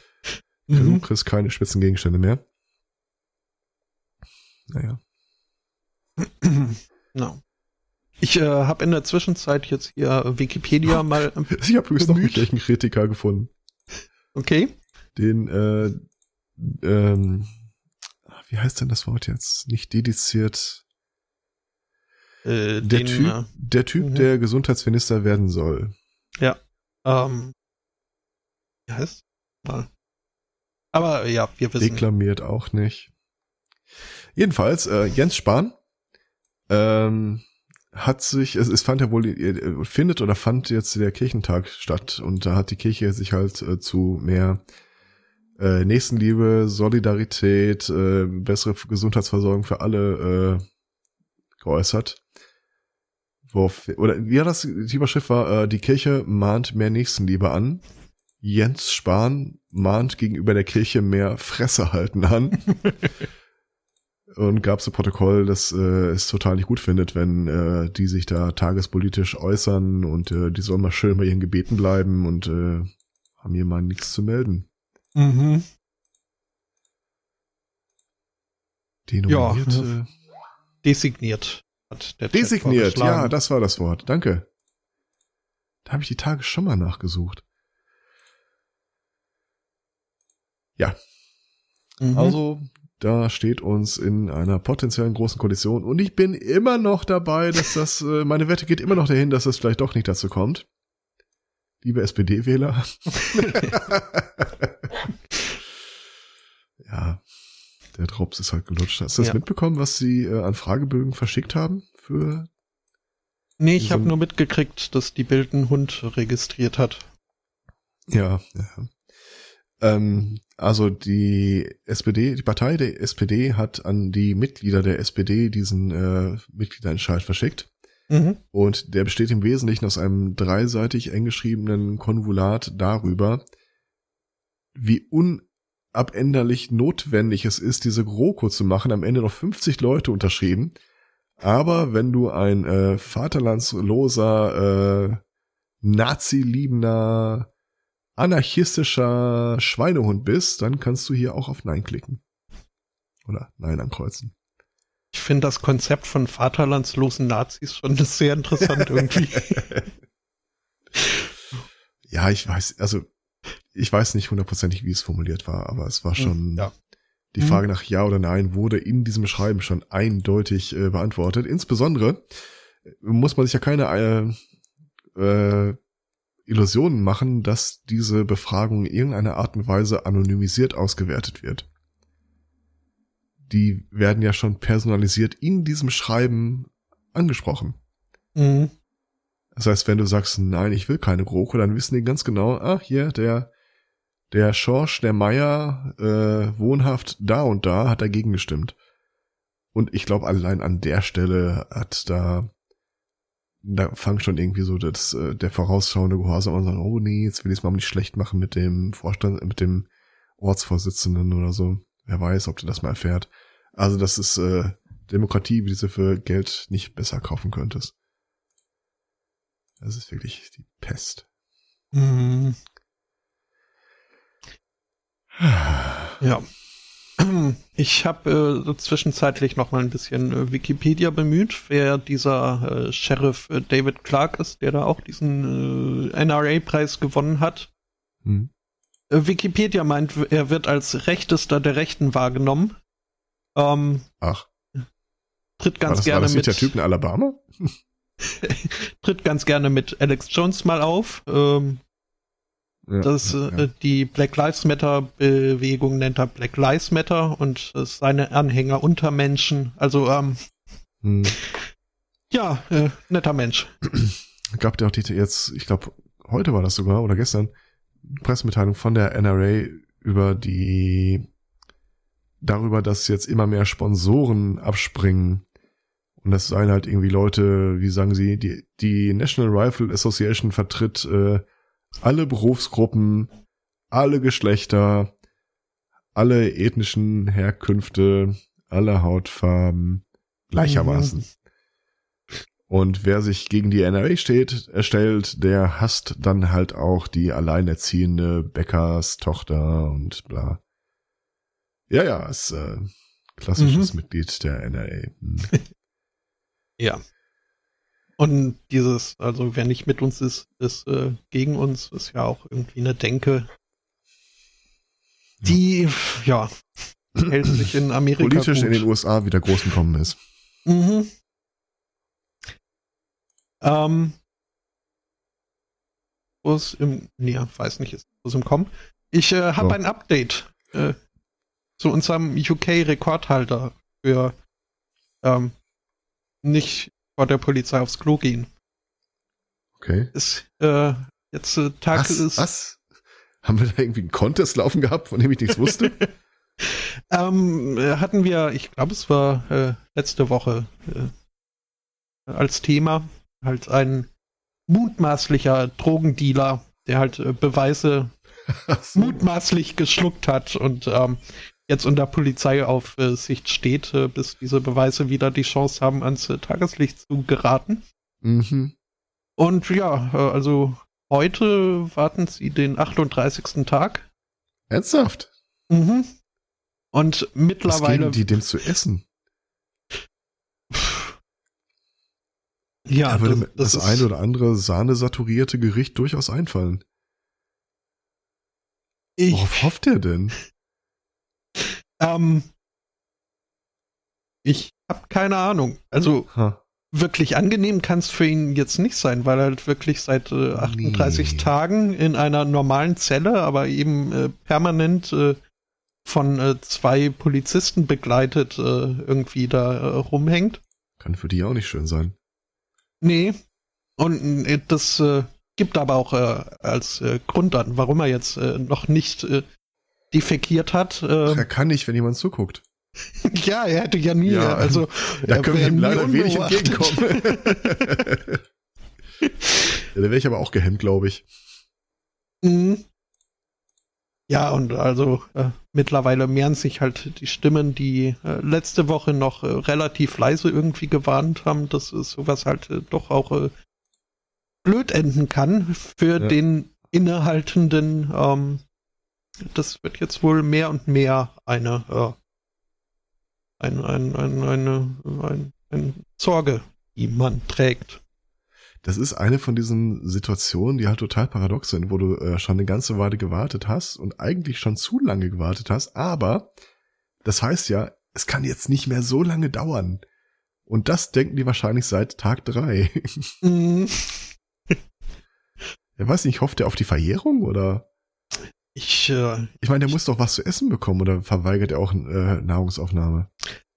mhm. Du kriegst keine spitzen Gegenstände mehr. Naja. No. Ich äh, habe in der Zwischenzeit jetzt hier Wikipedia mal. ich habe übrigens noch einen Kirchenkritiker gefunden. Okay. Den, äh, ähm, wie heißt denn das Wort jetzt? Nicht dediziert. Äh, der, den, typ, äh, der Typ, mhm. der Gesundheitsminister werden soll. Ja. Ähm, wie heißt? Mal. Aber ja, wir wissen. Deklamiert auch nicht. Jedenfalls, äh, Jens Spahn ähm, hat sich, es, es fand ja wohl, äh, findet oder fand jetzt der Kirchentag statt und da hat die Kirche sich halt äh, zu mehr äh, Nächstenliebe, Solidarität, äh, bessere Gesundheitsversorgung für alle äh, geäußert. Worauf, oder wie ja, das die Überschrift war, äh, die Kirche mahnt mehr Nächstenliebe an. Jens Spahn mahnt gegenüber der Kirche mehr Fresse halten an. und gab so Protokoll, dass äh, es total nicht gut findet, wenn äh, die sich da tagespolitisch äußern und äh, die sollen mal schön bei ihren Gebeten bleiben und äh, haben hier mal nichts zu melden. Mhm. Denominiert. Ja, äh, designiert hat der Designiert, ja, das war das Wort. Danke. Da habe ich die Tage schon mal nachgesucht. Ja. Mhm. Also da steht uns in einer potenziellen großen Koalition und ich bin immer noch dabei, dass das, äh, meine Wette geht immer noch dahin, dass es vielleicht doch nicht dazu kommt. Liebe SPD-Wähler. ja, der Drops ist halt gelutscht. Hast du das ja. mitbekommen, was sie äh, an Fragebögen verschickt haben für? Nee, ich habe nur mitgekriegt, dass die Bild einen Hund registriert hat. Ja, ja. Ähm, also die SPD, die Partei der SPD hat an die Mitglieder der SPD diesen äh, Mitgliederentscheid verschickt. Mhm. Und der besteht im Wesentlichen aus einem dreiseitig eng geschriebenen Konvulat darüber, wie unabänderlich notwendig es ist, diese GroKo zu machen. Am Ende noch 50 Leute unterschrieben. Aber wenn du ein äh, vaterlandsloser, äh, Nazi-liebender anarchistischer Schweinehund bist, dann kannst du hier auch auf Nein klicken. Oder Nein ankreuzen. Ich finde das Konzept von vaterlandslosen Nazis schon sehr interessant irgendwie. ja, ich weiß, also ich weiß nicht hundertprozentig, wie es formuliert war, aber es war hm, schon ja. die hm. Frage nach Ja oder Nein wurde in diesem Schreiben schon eindeutig äh, beantwortet. Insbesondere muss man sich ja keine äh, äh, Illusionen machen, dass diese Befragung in irgendeiner Art und Weise anonymisiert ausgewertet wird. Die werden ja schon personalisiert in diesem Schreiben angesprochen. Mhm. Das heißt, wenn du sagst, nein, ich will keine GroKo, dann wissen die ganz genau, ach hier, der, der Schorsch, der Meier, äh, wohnhaft da und da, hat dagegen gestimmt. Und ich glaube, allein an der Stelle hat da da fangt schon irgendwie so das, äh, der vorausschauende Gehorsam an, sagen, oh nee, jetzt will ich es mal nicht schlecht machen mit dem Vorstand, mit dem Ortsvorsitzenden oder so. Wer weiß, ob du das mal erfährt. Also das ist äh, Demokratie, wie du sie für Geld nicht besser kaufen könntest. Das ist wirklich die Pest. Mhm. Ja. Ich habe äh, zwischenzeitlich noch mal ein bisschen äh, Wikipedia bemüht, wer dieser äh, Sheriff äh, David Clark ist, der da auch diesen äh, NRA-Preis gewonnen hat. Hm. Äh, Wikipedia meint, er wird als rechtester der Rechten wahrgenommen. Ähm, Ach. Tritt ganz war das, gerne war das mit. der Typ in Alabama? tritt ganz gerne mit Alex Jones mal auf. Ähm, ja, das, ja, äh, Die Black Lives Matter Bewegung nennt er Black Lives Matter und seine Anhänger Untermenschen. Also, ähm, hm. ja, äh, netter Mensch. Gab ja auch die jetzt, ich glaube, heute war das sogar oder gestern, Pressemitteilung von der NRA über die, darüber, dass jetzt immer mehr Sponsoren abspringen. Und das seien halt irgendwie Leute, wie sagen sie, die, die National Rifle Association vertritt äh, alle Berufsgruppen, alle Geschlechter, alle ethnischen Herkünfte, alle Hautfarben gleichermaßen. Mhm. Und wer sich gegen die NRA steht, erstellt, der hasst dann halt auch die alleinerziehende Bäckerstochter und bla. Ja, ja, ist äh, klassisches mhm. Mitglied der NRA. Hm. ja. Und dieses, also wer nicht mit uns ist, ist äh, gegen uns, ist ja auch irgendwie eine Denke, die, ja, hält sich in Amerika Politisch gut. in den USA wieder groß gekommen ist. Mhm. Ähm, es im, nee, weiß nicht, ist es im Kommen. Ich äh, habe oh. ein Update äh, zu unserem UK-Rekordhalter für ähm, nicht vor der Polizei aufs Klo gehen. Okay. Ist äh, jetzt äh, Tag was? ist. Was? Haben wir da irgendwie einen Contest laufen gehabt, von dem ich nichts wusste? ähm, äh, hatten wir, ich glaube, es war äh, letzte Woche äh, als Thema halt ein mutmaßlicher Drogendealer, der halt äh, Beweise so. mutmaßlich geschluckt hat und ähm, jetzt unter Polizeiaufsicht steht, äh, bis diese Beweise wieder die Chance haben, ans äh, Tageslicht zu geraten. Mhm. Und ja, äh, also heute warten sie den 38. Tag. Ernsthaft? Mhm. Und mittlerweile. Was geben die dem zu essen? Ja, da würde das, das, das ein oder andere sahnesaturierte Gericht durchaus einfallen. Ich, Worauf hofft er denn? Ähm, ich habe keine Ahnung. Also ha. wirklich angenehm kann es für ihn jetzt nicht sein, weil er halt wirklich seit äh, 38 nee. Tagen in einer normalen Zelle, aber eben äh, permanent äh, von äh, zwei Polizisten begleitet äh, irgendwie da äh, rumhängt. Kann für die auch nicht schön sein. Nee. Und das gibt aber auch als Grund an, warum er jetzt noch nicht defekiert hat. Ach, er kann nicht, wenn jemand zuguckt. ja, er hätte ja nie, ja, also da können wir ihm leider wenig entgegenkommen. ja, da wäre ich aber auch gehemmt, glaube ich. Mhm. Ja, und also äh, mittlerweile mehren sich halt die Stimmen, die äh, letzte Woche noch äh, relativ leise irgendwie gewarnt haben, dass sowas halt äh, doch auch äh, blöd enden kann für ja. den innehaltenden ähm, das wird jetzt wohl mehr und mehr eine, äh, ein, ein, ein, eine, ein, eine Sorge, die man trägt. Das ist eine von diesen Situationen, die halt total paradox sind, wo du äh, schon eine ganze Weile gewartet hast und eigentlich schon zu lange gewartet hast, aber das heißt ja, es kann jetzt nicht mehr so lange dauern. Und das denken die wahrscheinlich seit Tag drei. Mhm. Er weiß nicht, hofft er auf die Verjährung oder? Ich, äh, ich meine, der muss doch was zu essen bekommen oder verweigert er auch äh, Nahrungsaufnahme?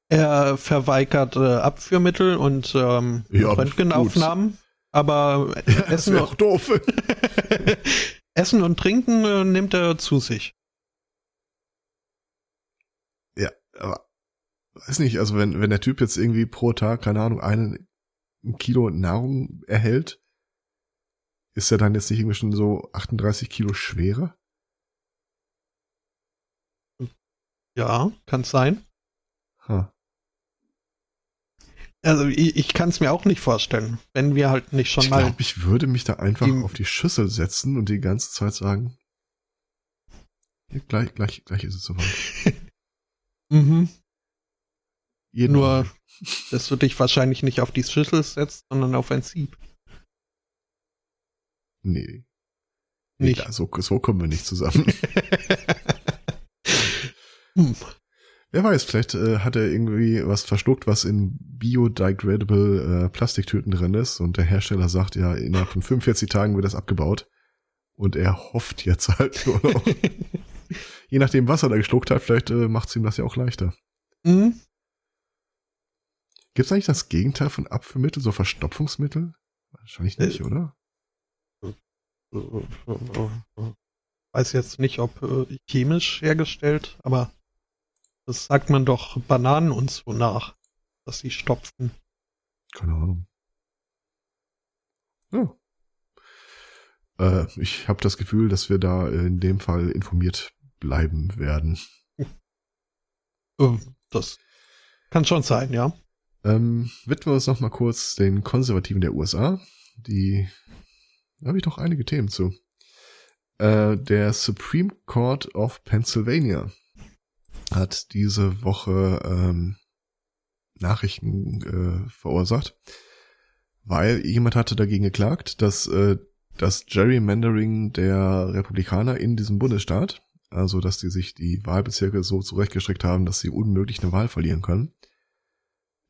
Er verweigert äh, Abführmittel und ähm, ja, Röntgenaufnahmen, gut. aber ja, Essen auch doof. Essen und Trinken äh, nimmt er zu sich. Ja, aber weiß nicht, also wenn, wenn der Typ jetzt irgendwie pro Tag, keine Ahnung, einen, ein Kilo Nahrung erhält, ist er dann jetzt nicht irgendwie schon so 38 Kilo schwerer? Ja, kann sein. Huh. Also ich, ich kann es mir auch nicht vorstellen, wenn wir halt nicht schon ich mal. Ich glaube, ich würde mich da einfach auf die Schüssel setzen und die ganze Zeit sagen, ja, gleich, gleich, gleich ist es soweit. mhm. Jeden Nur, Mal. dass du dich wahrscheinlich nicht auf die Schüssel setzt, sondern auf ein Sieb. Nee. Nicht. Ja, so, so kommen wir nicht zusammen. Hm. Wer weiß, vielleicht äh, hat er irgendwie was verschluckt, was in biodegradable äh, Plastiktüten drin ist und der Hersteller sagt, ja, innerhalb von 45 Tagen wird das abgebaut. Und er hofft jetzt halt nur noch. Je nachdem, was er da geschluckt hat, vielleicht äh, macht es ihm das ja auch leichter. Mhm. Gibt es eigentlich das Gegenteil von Abführmittel, so Verstopfungsmittel? Wahrscheinlich nicht, äh, oder? Weiß jetzt nicht, ob äh, chemisch hergestellt, aber das sagt man doch Bananen und so nach, dass sie stopfen. Keine Ahnung. Ja. Äh, ich habe das Gefühl, dass wir da in dem Fall informiert bleiben werden. Oh, das kann schon sein, ja. Ähm, widmen wir uns noch mal kurz den Konservativen der USA. Die da habe ich doch einige Themen zu. Äh, der Supreme Court of Pennsylvania hat diese Woche ähm, Nachrichten äh, verursacht, weil jemand hatte dagegen geklagt, dass äh, das Gerrymandering der Republikaner in diesem Bundesstaat, also dass die sich die Wahlbezirke so zurechtgestrickt haben, dass sie unmöglich eine Wahl verlieren können,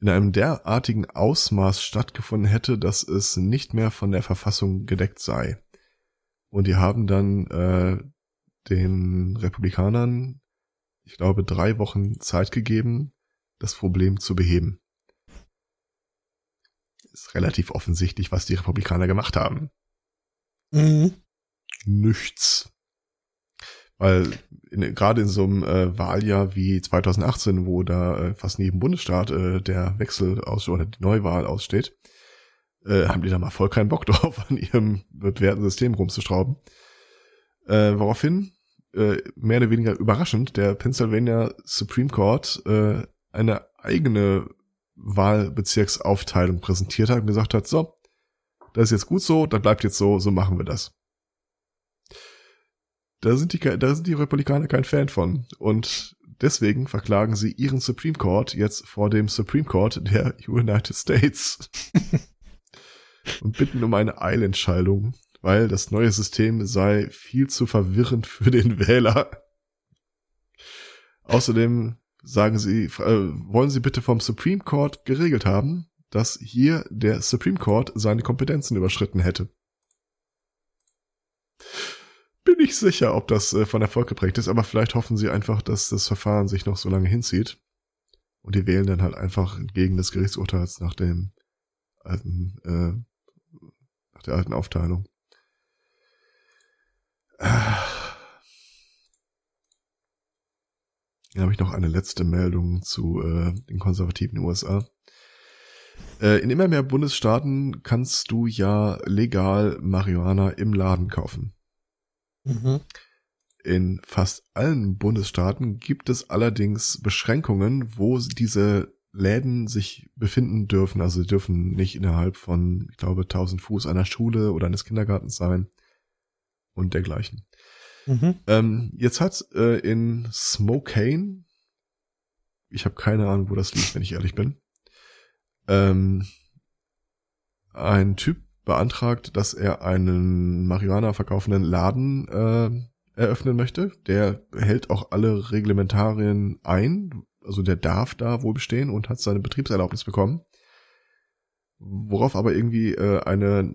in einem derartigen Ausmaß stattgefunden hätte, dass es nicht mehr von der Verfassung gedeckt sei. Und die haben dann äh, den Republikanern, ich glaube, drei Wochen Zeit gegeben, das Problem zu beheben. Ist relativ offensichtlich, was die Republikaner gemacht haben. Mhm. Nichts. Weil in, gerade in so einem äh, Wahljahr wie 2018, wo da äh, fast in jedem Bundesstaat äh, der Wechsel aus oder die Neuwahl aussteht, äh, haben die da mal voll keinen Bock drauf, an ihrem bewährten System rumzustrauben. Äh, woraufhin, äh, mehr oder weniger überraschend, der Pennsylvania Supreme Court äh, eine eigene Wahlbezirksaufteilung präsentiert hat und gesagt hat, so, das ist jetzt gut so, dann bleibt jetzt so, so machen wir das. Da sind die, da sind die Republikaner kein Fan von. Und deswegen verklagen sie ihren Supreme Court jetzt vor dem Supreme Court der United States. und bitten um eine Eilentscheidung, weil das neue System sei viel zu verwirrend für den Wähler. Außerdem sagen sie, äh, wollen sie bitte vom Supreme Court geregelt haben, dass hier der Supreme Court seine Kompetenzen überschritten hätte bin nicht sicher, ob das äh, von Erfolg geprägt ist, aber vielleicht hoffen sie einfach, dass das Verfahren sich noch so lange hinzieht. Und die wählen dann halt einfach entgegen des Gerichtsurteils nach dem alten, äh, nach der alten Aufteilung. Hier habe ich noch eine letzte Meldung zu äh, den konservativen USA. Äh, in immer mehr Bundesstaaten kannst du ja legal Marihuana im Laden kaufen. Mhm. In fast allen Bundesstaaten gibt es allerdings Beschränkungen, wo diese Läden sich befinden dürfen. Also sie dürfen nicht innerhalb von, ich glaube, 1000 Fuß einer Schule oder eines Kindergartens sein und dergleichen. Mhm. Ähm, jetzt hat äh, in Smokane, ich habe keine Ahnung, wo das liegt, wenn ich ehrlich bin, ähm, ein Typ beantragt, dass er einen Marihuana verkaufenden Laden äh, eröffnen möchte. Der hält auch alle Reglementarien ein, also der darf da wohl bestehen und hat seine Betriebserlaubnis bekommen. Worauf aber irgendwie äh, eine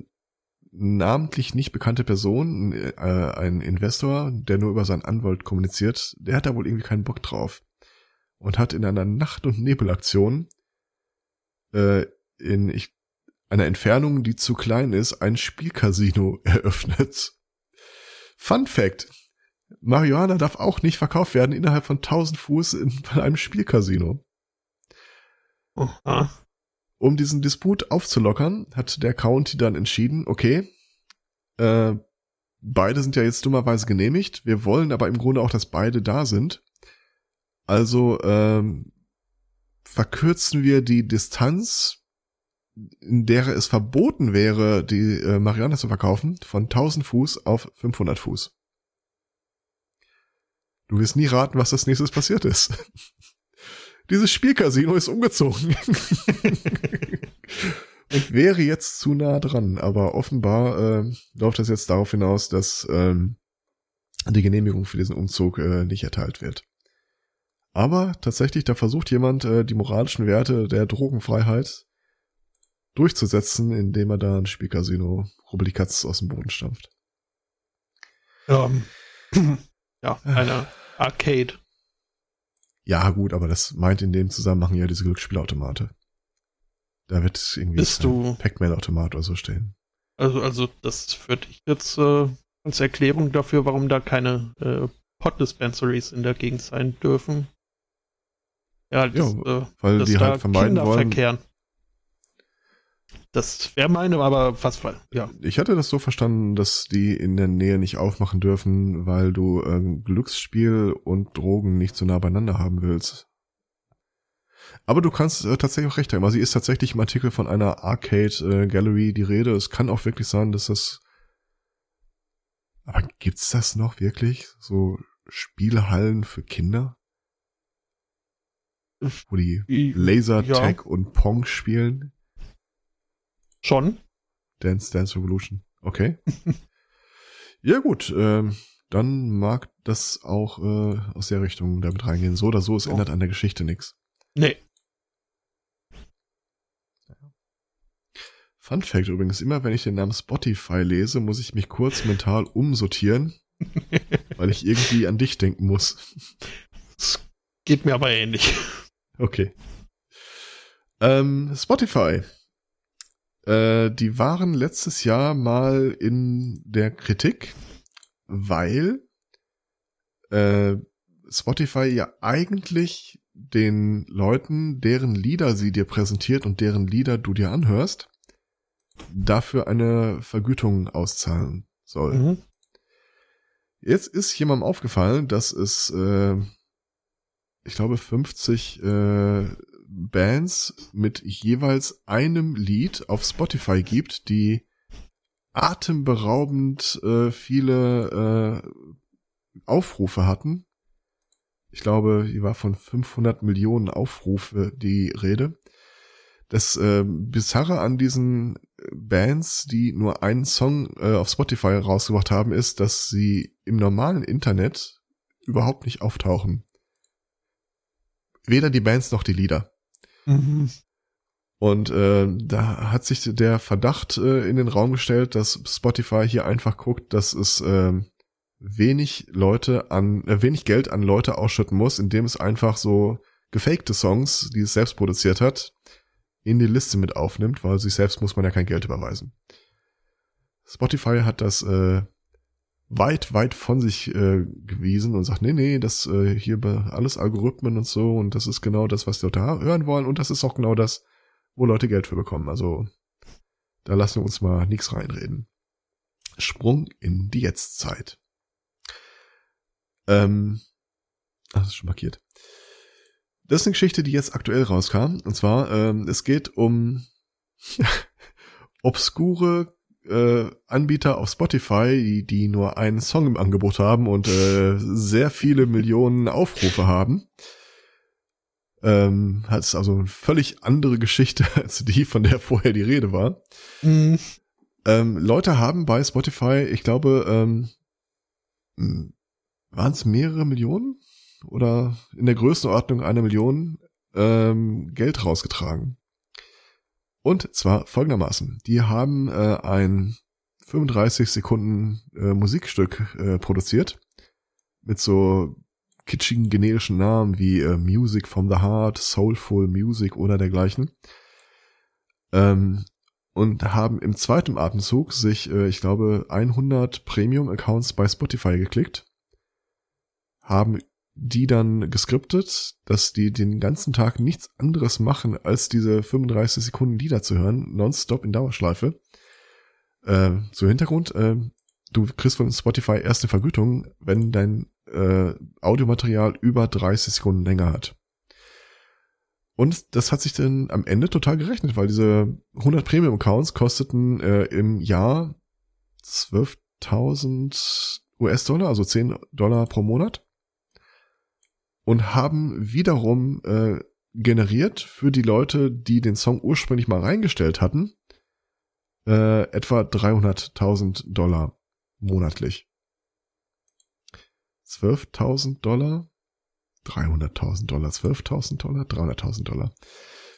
namentlich nicht bekannte Person, äh, ein Investor, der nur über seinen Anwalt kommuniziert, der hat da wohl irgendwie keinen Bock drauf und hat in einer Nacht- und Nebelaktion äh, in, ich einer Entfernung, die zu klein ist, ein Spielcasino eröffnet. Fun Fact. Marihuana darf auch nicht verkauft werden innerhalb von 1000 Fuß in einem Spielcasino. Aha. Um diesen Disput aufzulockern, hat der County dann entschieden, okay, äh, beide sind ja jetzt dummerweise genehmigt, wir wollen aber im Grunde auch, dass beide da sind. Also ähm, verkürzen wir die Distanz in der es verboten wäre, die äh, Marianne zu verkaufen, von 1000 Fuß auf 500 Fuß. Du wirst nie raten, was das nächstes passiert ist. Dieses Spielcasino ist umgezogen. und wäre jetzt zu nah dran, aber offenbar äh, läuft das jetzt darauf hinaus, dass ähm, die Genehmigung für diesen Umzug äh, nicht erteilt wird. Aber tatsächlich, da versucht jemand, äh, die moralischen Werte der Drogenfreiheit durchzusetzen, indem er da ein Spielcasino Rubelikatz aus dem Boden stampft. Ja, ja eine Arcade. Ja, gut, aber das meint in dem Zusammenhang ja diese Glücksspielautomate. Da wird irgendwie Bist ein Pac-Man-Automat oder so stehen. Also, also das würde ich jetzt äh, als Erklärung dafür, warum da keine äh, Pot-Dispensaries in der Gegend sein dürfen. Ja, das, ja äh, weil die halt vermeiden Kinder wollen. Verkehren. Das wäre meine, aber fast ja. Ich hatte das so verstanden, dass die in der Nähe nicht aufmachen dürfen, weil du ähm, Glücksspiel und Drogen nicht so nah beieinander haben willst. Aber du kannst äh, tatsächlich auch recht haben. Also sie ist tatsächlich im Artikel von einer Arcade äh, Gallery die Rede. Es kann auch wirklich sein, dass das. Aber gibt's das noch wirklich? So Spielhallen für Kinder? Wo die Laser Tag ja. und Pong spielen? Schon. Dance Dance Revolution. Okay. ja gut, ähm, dann mag das auch äh, aus der Richtung damit reingehen. So oder so, es oh. ändert an der Geschichte nichts. Nee. Fun Fact übrigens, immer wenn ich den Namen Spotify lese, muss ich mich kurz mental umsortieren, weil ich irgendwie an dich denken muss. Es geht mir aber ähnlich. Okay. Ähm, Spotify. Äh, die waren letztes Jahr mal in der Kritik, weil äh, Spotify ja eigentlich den Leuten, deren Lieder sie dir präsentiert und deren Lieder du dir anhörst, dafür eine Vergütung auszahlen soll. Mhm. Jetzt ist jemandem aufgefallen, dass es, äh, ich glaube, 50 äh, Bands mit jeweils einem Lied auf Spotify gibt, die atemberaubend äh, viele äh, Aufrufe hatten. Ich glaube, die war von 500 Millionen Aufrufe die Rede. Das äh, Bizarre an diesen Bands, die nur einen Song äh, auf Spotify rausgebracht haben, ist, dass sie im normalen Internet überhaupt nicht auftauchen. Weder die Bands noch die Lieder. Mhm. Und äh, da hat sich der Verdacht äh, in den Raum gestellt, dass Spotify hier einfach guckt, dass es äh, wenig Leute an, äh, wenig Geld an Leute ausschütten muss, indem es einfach so gefakte Songs, die es selbst produziert hat, in die Liste mit aufnimmt, weil sich selbst muss man ja kein Geld überweisen. Spotify hat das äh, weit, weit von sich äh, gewiesen und sagt, nee, nee, das äh, hier alles Algorithmen und so und das ist genau das, was die Leute hören wollen und das ist auch genau das, wo Leute Geld für bekommen. Also da lassen wir uns mal nichts reinreden. Sprung in die Jetztzeit. Ähm, ach, das ist schon markiert. Das ist eine Geschichte, die jetzt aktuell rauskam. Und zwar, ähm, es geht um obskure äh, Anbieter auf Spotify, die, die nur einen Song im Angebot haben und äh, sehr viele Millionen Aufrufe haben. Ähm, hat es also eine völlig andere Geschichte als die, von der vorher die Rede war. Mhm. Ähm, Leute haben bei Spotify, ich glaube, ähm, hm, waren es mehrere Millionen? oder in der Größenordnung einer Million ähm, Geld rausgetragen. Und zwar folgendermaßen. Die haben äh, ein 35 Sekunden äh, Musikstück äh, produziert mit so kitschigen generischen Namen wie äh, Music from the Heart, Soulful Music oder dergleichen. Ähm, und haben im zweiten Atemzug sich, äh, ich glaube, 100 Premium-Accounts bei Spotify geklickt, haben die dann geskriptet, dass die den ganzen Tag nichts anderes machen, als diese 35 Sekunden Lieder zu hören, nonstop in Dauerschleife. Äh, zu Hintergrund, äh, du kriegst von Spotify erste Vergütung, wenn dein äh, Audiomaterial über 30 Sekunden länger hat. Und das hat sich dann am Ende total gerechnet, weil diese 100 Premium-Accounts kosteten äh, im Jahr 12.000 US-Dollar, also 10 Dollar pro Monat und haben wiederum äh, generiert für die Leute, die den Song ursprünglich mal reingestellt hatten, äh, etwa 300.000 Dollar monatlich. 12.000 Dollar, 300.000 Dollar, 12.000 Dollar, 300.000 Dollar.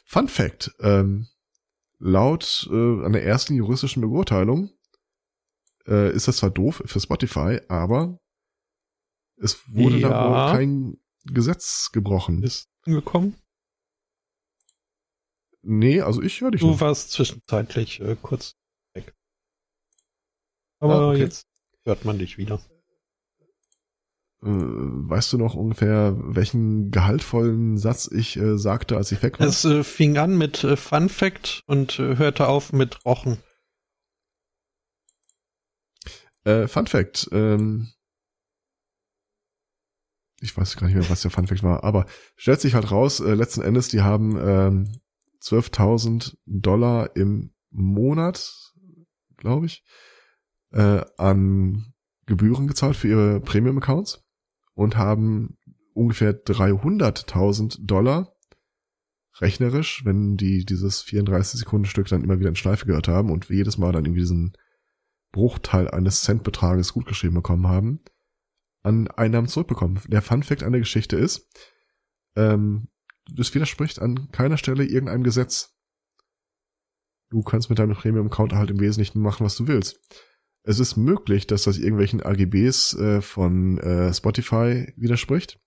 Fun Fact, ähm, laut äh, einer ersten juristischen Beurteilung äh, ist das zwar doof für Spotify, aber es wurde ja. da wohl kein Gesetz gebrochen. Ist angekommen? Nee, also ich höre dich Du noch. warst zwischenzeitlich äh, kurz weg. Aber ah, okay. jetzt hört man dich wieder. Äh, weißt du noch ungefähr, welchen gehaltvollen Satz ich äh, sagte, als ich weg war? Es äh, fing an mit äh, Fun Fact und hörte auf mit Rochen. Fun Fact. Ähm, ich weiß gar nicht mehr, was der Funfact war, aber stellt sich halt raus, äh, letzten Endes, die haben ähm, 12.000 Dollar im Monat, glaube ich, äh, an Gebühren gezahlt für ihre Premium-Accounts und haben ungefähr 300.000 Dollar rechnerisch, wenn die dieses 34 Sekunden Stück dann immer wieder in Schleife gehört haben und jedes Mal dann irgendwie diesen Bruchteil eines Centbetrages gutgeschrieben bekommen haben, an Einnahmen zurückbekommen. Der Fun Fact an der Geschichte ist, ähm, das widerspricht an keiner Stelle irgendeinem Gesetz. Du kannst mit deinem Premium-Account halt im Wesentlichen machen, was du willst. Es ist möglich, dass das irgendwelchen AGBs äh, von äh, Spotify widerspricht,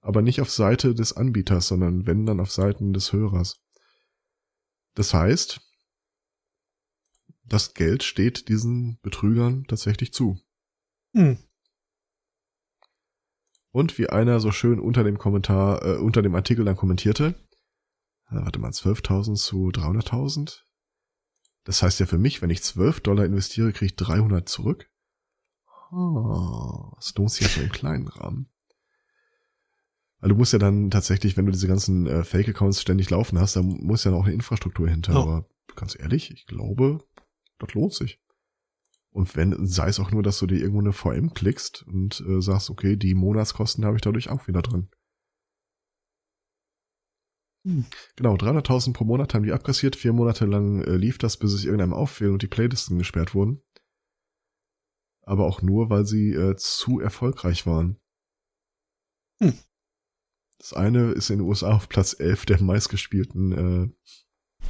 aber nicht auf Seite des Anbieters, sondern wenn dann auf Seiten des Hörers. Das heißt, das Geld steht diesen Betrügern tatsächlich zu. Hm. Und wie einer so schön unter dem Kommentar, äh, unter dem Artikel dann kommentierte, na, warte mal, 12.000 zu 300.000? Das heißt ja für mich, wenn ich 12 Dollar investiere, kriege ich 300 zurück. Oh, das lohnt sich ja so im kleinen Rahmen. Weil du musst ja dann tatsächlich, wenn du diese ganzen äh, Fake-Accounts ständig laufen hast, dann muss ja noch eine Infrastruktur hinter. Oh. Aber ganz ehrlich, ich glaube, das lohnt sich. Und wenn, sei es auch nur, dass du dir irgendwo eine VM klickst und äh, sagst, okay, die Monatskosten habe ich dadurch auch wieder drin. Hm. Genau, 300.000 pro Monat haben die abkassiert. Vier Monate lang äh, lief das, bis es irgendeinem auffiel und die Playlisten gesperrt wurden. Aber auch nur, weil sie äh, zu erfolgreich waren. Hm. Das eine ist in den USA auf Platz 11 der meistgespielten,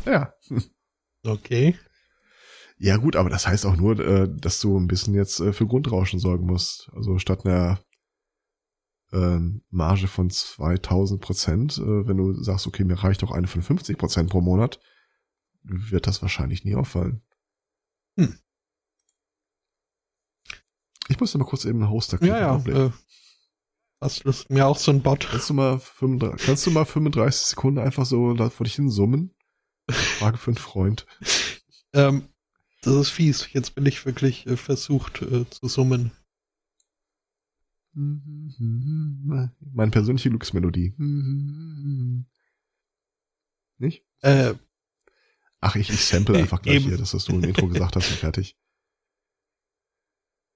äh, ja. Okay. Ja gut, aber das heißt auch nur, äh, dass du ein bisschen jetzt äh, für Grundrauschen sorgen musst. Also statt einer ähm, Marge von 2000 Prozent, äh, wenn du sagst, okay, mir reicht auch eine von 50 Prozent pro Monat, wird das wahrscheinlich nie auffallen. Hm. Ich muss mal kurz eben einen Hoster klicken. Ja, ja. Äh, hast du mir auch so ein Bot? Kannst du mal 35, kannst du mal 35 Sekunden einfach so vor dich hin summen? Frage für einen Freund. ähm, das ist fies. Jetzt bin ich wirklich äh, versucht äh, zu summen. Meine persönliche Glücksmelodie. Nicht? Äh, Ach, ich, ich sample einfach gleich eben. hier, dass du im Intro gesagt hast und fertig.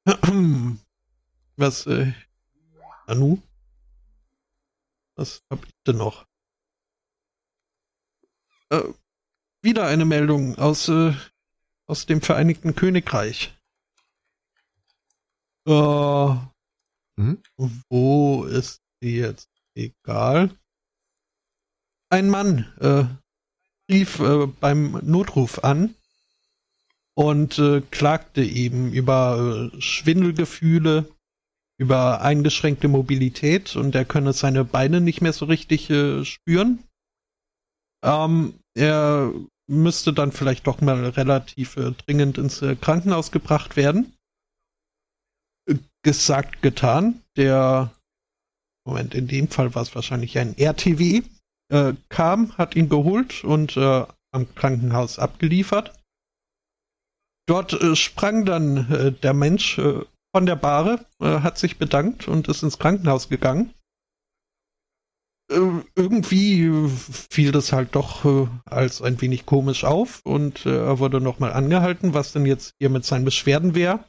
Was, äh, Anu? Was hab ich denn noch? Äh, wieder eine Meldung aus äh, aus dem Vereinigten Königreich. Äh, mhm. Wo ist die jetzt? Egal. Ein Mann äh, rief äh, beim Notruf an und äh, klagte eben über äh, Schwindelgefühle, über eingeschränkte Mobilität und er könne seine Beine nicht mehr so richtig äh, spüren. Ähm, er müsste dann vielleicht doch mal relativ äh, dringend ins äh, Krankenhaus gebracht werden. Äh, gesagt, getan. Der, Moment, in dem Fall war es wahrscheinlich ein RTW, äh, kam, hat ihn geholt und äh, am Krankenhaus abgeliefert. Dort äh, sprang dann der Mensch von der Bahre, hat sich bedankt und ist ins Krankenhaus gegangen. Äh, irgendwie fiel das halt doch äh, als ein wenig komisch auf und äh, er wurde nochmal angehalten, was denn jetzt hier mit seinen Beschwerden wäre.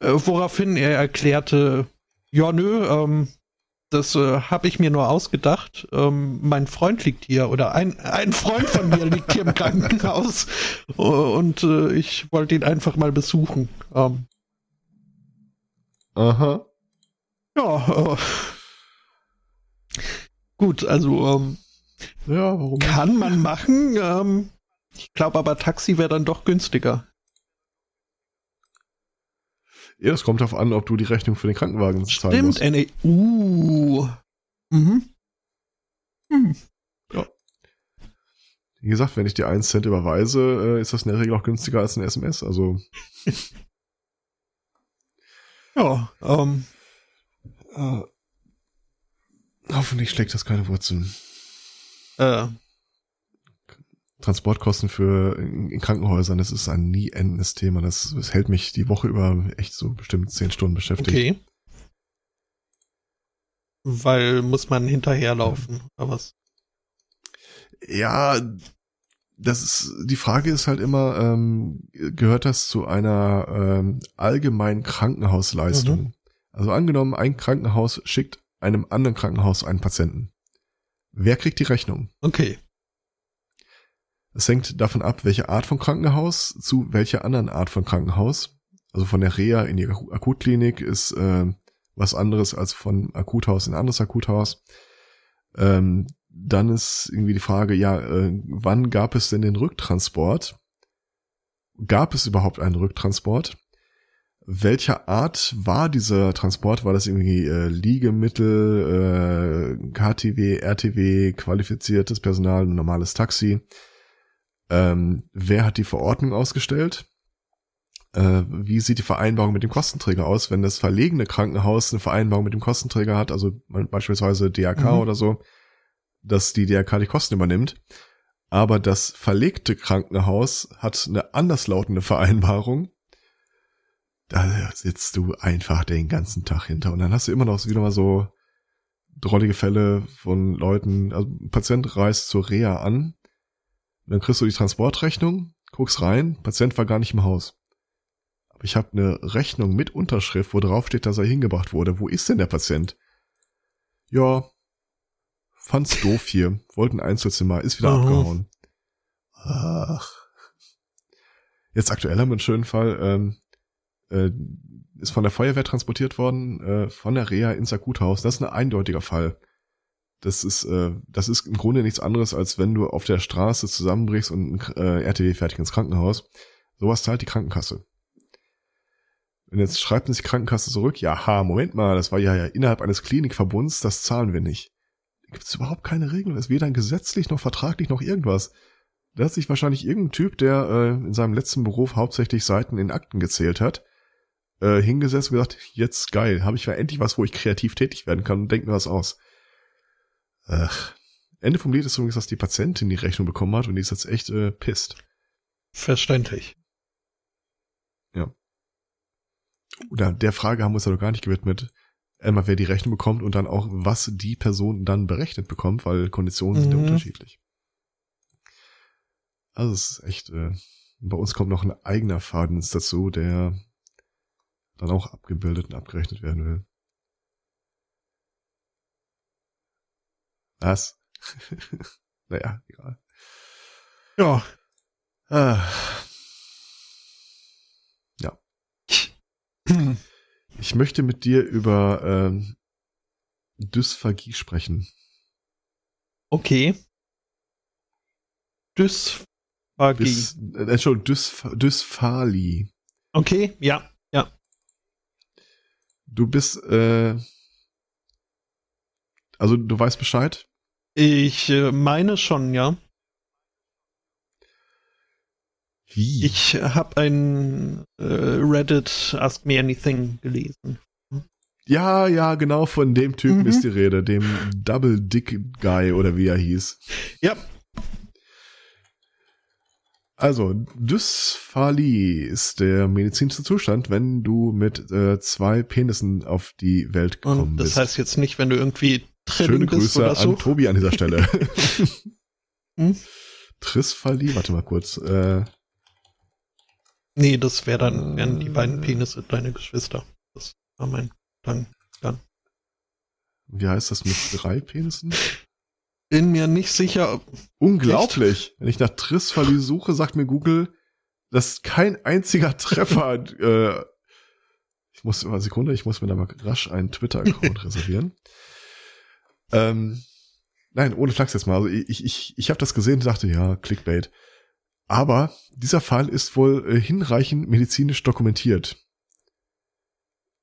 Äh, woraufhin er erklärte, ja nö, ähm, das äh, habe ich mir nur ausgedacht. Ähm, mein Freund liegt hier oder ein, ein Freund von mir liegt hier im Krankenhaus und äh, ich wollte ihn einfach mal besuchen. Ähm, Aha. Ja, Gut, also ähm, ja, warum kann man machen. Ähm, ich glaube aber Taxi wäre dann doch günstiger. Ja, das kommt darauf an, ob du die Rechnung für den Krankenwagen zahlen musst. Stimmt, NE. Uh. Mhm. Hm. Ja. Wie gesagt, wenn ich dir einen Cent überweise, äh, ist das in der Regel auch günstiger als ein SMS. Also. ja, ähm. Äh, Hoffentlich schlägt das keine Wurzeln. Äh. Transportkosten für in, Krankenhäusern, das ist ein nie endendes Thema. Das, das hält mich die Woche über echt so bestimmt zehn Stunden beschäftigt. Okay. Weil muss man hinterherlaufen, oder was? Ja, das ist, die Frage ist halt immer, ähm, gehört das zu einer ähm, allgemeinen Krankenhausleistung? Mhm. Also angenommen, ein Krankenhaus schickt einem anderen Krankenhaus einen Patienten. Wer kriegt die Rechnung? Okay. Es hängt davon ab, welche Art von Krankenhaus zu welcher anderen Art von Krankenhaus. Also von der Reha in die Akutklinik ist äh, was anderes als von Akuthaus in ein anderes Akuthaus. Ähm, dann ist irgendwie die Frage, ja, äh, wann gab es denn den Rücktransport? Gab es überhaupt einen Rücktransport? Welcher Art war dieser Transport? War das irgendwie äh, Liegemittel, äh, KTW, RTW, qualifiziertes Personal, normales Taxi? Ähm, wer hat die Verordnung ausgestellt? Äh, wie sieht die Vereinbarung mit dem Kostenträger aus, wenn das verlegene Krankenhaus eine Vereinbarung mit dem Kostenträger hat, also beispielsweise DRK mhm. oder so? dass die DRK die Kosten übernimmt. Aber das verlegte Krankenhaus hat eine anderslautende Vereinbarung. Da sitzt du einfach den ganzen Tag hinter. Und dann hast du immer noch wieder mal so drollige Fälle von Leuten, also ein Patient reist zur Reha an, dann kriegst du die Transportrechnung, guckst rein, Patient war gar nicht im Haus. Aber ich habe eine Rechnung mit Unterschrift, wo drauf steht, dass er hingebracht wurde. Wo ist denn der Patient? Ja, Fand's doof hier. Wollten Einzelzimmer. Ist wieder Aha. abgehauen. Ach. Jetzt aktuell haben wir einen schönen Fall. Ähm, äh, ist von der Feuerwehr transportiert worden, äh, von der Reha ins Akuthaus. Das ist ein eindeutiger Fall. Das ist, äh, das ist im Grunde nichts anderes, als wenn du auf der Straße zusammenbrichst und äh, RTW fertig ins Krankenhaus. Sowas zahlt die Krankenkasse. Und jetzt schreibt uns die Krankenkasse zurück, ja, ha, Moment mal, das war ja, ja innerhalb eines Klinikverbunds, das zahlen wir nicht gibt es überhaupt keine Regeln. Es ist weder gesetzlich noch vertraglich noch irgendwas. Da hat sich wahrscheinlich irgendein Typ, der äh, in seinem letzten Beruf hauptsächlich Seiten in Akten gezählt hat, äh, hingesetzt und gesagt, jetzt geil, habe ich ja endlich was, wo ich kreativ tätig werden kann und denk mir was aus. Ach. Ende vom Lied ist übrigens, dass die Patientin die Rechnung bekommen hat und die ist jetzt echt äh, pisst. Verständlich. Ja. Oder der Frage haben wir uns ja noch gar nicht gewidmet einmal wer die Rechnung bekommt und dann auch, was die Person dann berechnet bekommt, weil Konditionen mhm. sind ja mhm. unterschiedlich. Also es ist echt, äh, bei uns kommt noch ein eigener Faden dazu, der dann auch abgebildet und abgerechnet werden will. Was? naja, egal. Ja. Ah. Ja. Ich möchte mit dir über ähm, Dysphagie sprechen. Okay. Dysphagie. Dys, äh, Entschuldigung, Dysph Dysphalie. Okay, ja. Du bist, äh, also du weißt Bescheid? Ich äh, meine schon, ja. Wie? Ich habe ein äh, Reddit Ask Me Anything gelesen. Ja, ja, genau von dem Typen mhm. ist die Rede, dem Double Dick Guy oder wie er hieß. Ja. Also, Dysphalie ist der medizinische Zustand, wenn du mit äh, zwei Penissen auf die Welt gekommen Und das bist. heißt jetzt nicht, wenn du irgendwie Schöne Grüße an so? Tobi an dieser Stelle. hm? Trisphalie, warte mal kurz. Äh, Nee, das wäre dann, wären die beiden. Penisse deine Geschwister. Das war mein dann, dann. Wie heißt das mit drei Penissen? Bin mir nicht sicher. Unglaublich. Echt? Wenn ich nach Trisfali suche, sagt mir Google, dass kein einziger Treffer, äh, ich muss, eine Sekunde, ich muss mir da mal rasch einen Twitter-Account reservieren. Ähm, nein, ohne Flachs jetzt mal. Also ich, ich, ich habe das gesehen und dachte, ja, Clickbait. Aber dieser Fall ist wohl äh, hinreichend medizinisch dokumentiert.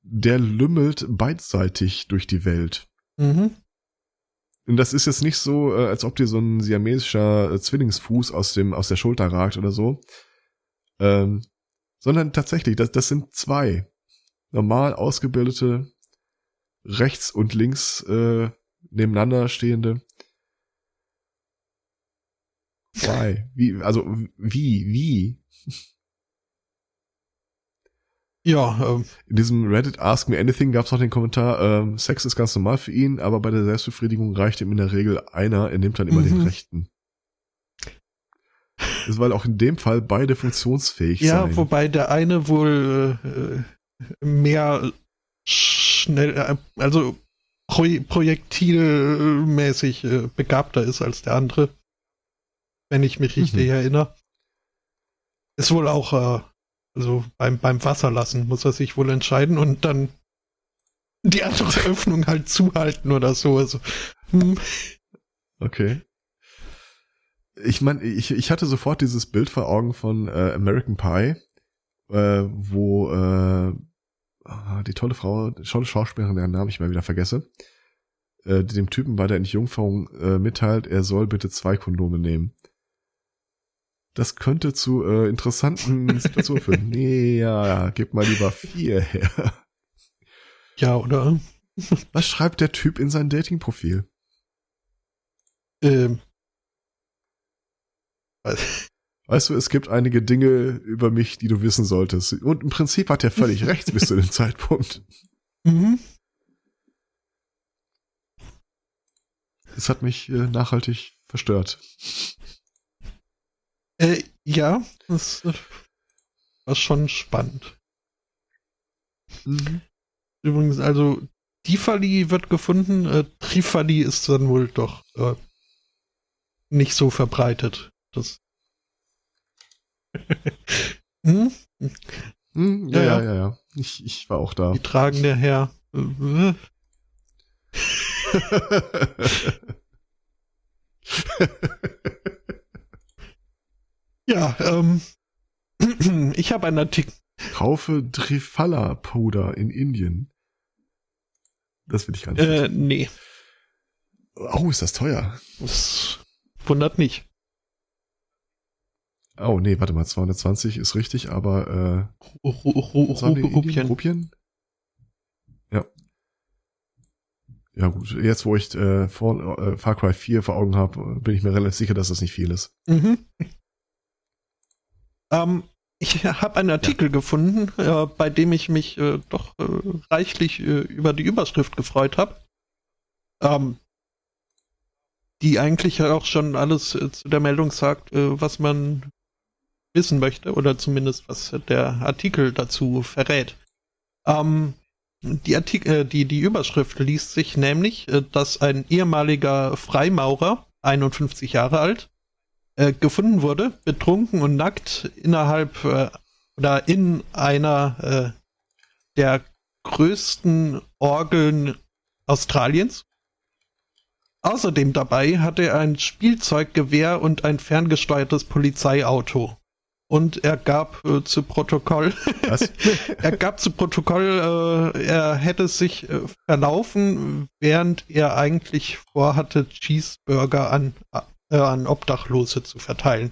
Der lümmelt beidseitig durch die Welt. Mhm. Und das ist jetzt nicht so, äh, als ob dir so ein siamesischer äh, Zwillingsfuß aus dem aus der Schulter ragt oder so, ähm, sondern tatsächlich, das, das sind zwei normal ausgebildete rechts und links äh, nebeneinander stehende Why? Wie, also, wie, wie? Ja, ähm, in diesem Reddit Ask Me Anything gab es noch den Kommentar, ähm, Sex ist ganz normal für ihn, aber bei der Selbstbefriedigung reicht ihm in der Regel einer, er nimmt dann immer mhm. den rechten. Ist, weil auch in dem Fall beide funktionsfähig ja, sein. Ja, wobei der eine wohl äh, mehr schnell, äh, also pro projektilmäßig äh, begabter ist als der andere. Wenn ich mich richtig mhm. erinnere. Ist wohl auch, äh, also beim, beim Wasserlassen muss er sich wohl entscheiden und dann die andere Öffnung halt zuhalten oder so. Also, hm. Okay. Ich meine, ich, ich hatte sofort dieses Bild vor Augen von äh, American Pie, äh, wo äh, ah, die tolle Frau, tolle Schauspielerin, deren Namen ich mal wieder vergesse, äh, dem Typen bei der Entjungferung äh, mitteilt, er soll bitte zwei Kondome nehmen. Das könnte zu äh, interessanten Situationen führen. Nee, ja, gib mal lieber vier her. Ja, oder? Was schreibt der Typ in sein Dating-Profil? Ähm. Weißt du, es gibt einige Dinge über mich, die du wissen solltest. Und im Prinzip hat er völlig recht bis zu dem Zeitpunkt. Mhm. Das hat mich äh, nachhaltig verstört. Äh, ja, das äh, war schon spannend. Mhm. Übrigens, also Tifali wird gefunden, äh, Trifali ist dann wohl doch äh, nicht so verbreitet. Das hm? Hm, ja, ja, ja, ja, Ich, ich war auch da. Die tragen der Herr. ja, ähm, ich habe einen Artikel. Kaufe Trifala-Puder in Indien. Das will ich gar nicht. Äh, nee. Oh, ist das teuer. Das wundert nicht. Oh, nee, warte mal, 220 ist richtig, aber äh, Rupien. Rupien? Ja. Ja gut, jetzt wo ich äh, vor, äh, Far Cry 4 vor Augen habe, bin ich mir relativ sicher, dass das nicht viel ist. Mhm. Ähm, ich habe einen Artikel ja. gefunden, äh, bei dem ich mich äh, doch äh, reichlich äh, über die Überschrift gefreut habe. Ähm, die eigentlich auch schon alles äh, zu der Meldung sagt, äh, was man wissen möchte oder zumindest was der Artikel dazu verrät. Ähm, die, Artikel, die, die Überschrift liest sich nämlich, dass ein ehemaliger Freimaurer, 51 Jahre alt, äh, gefunden wurde, betrunken und nackt innerhalb äh, oder in einer äh, der größten Orgeln Australiens. Außerdem dabei hatte er ein Spielzeuggewehr und ein ferngesteuertes Polizeiauto und er gab äh, zu Protokoll, er gab zu Protokoll, äh, er hätte sich äh, verlaufen, während er eigentlich vorhatte, Cheeseburger an, äh, an Obdachlose zu verteilen.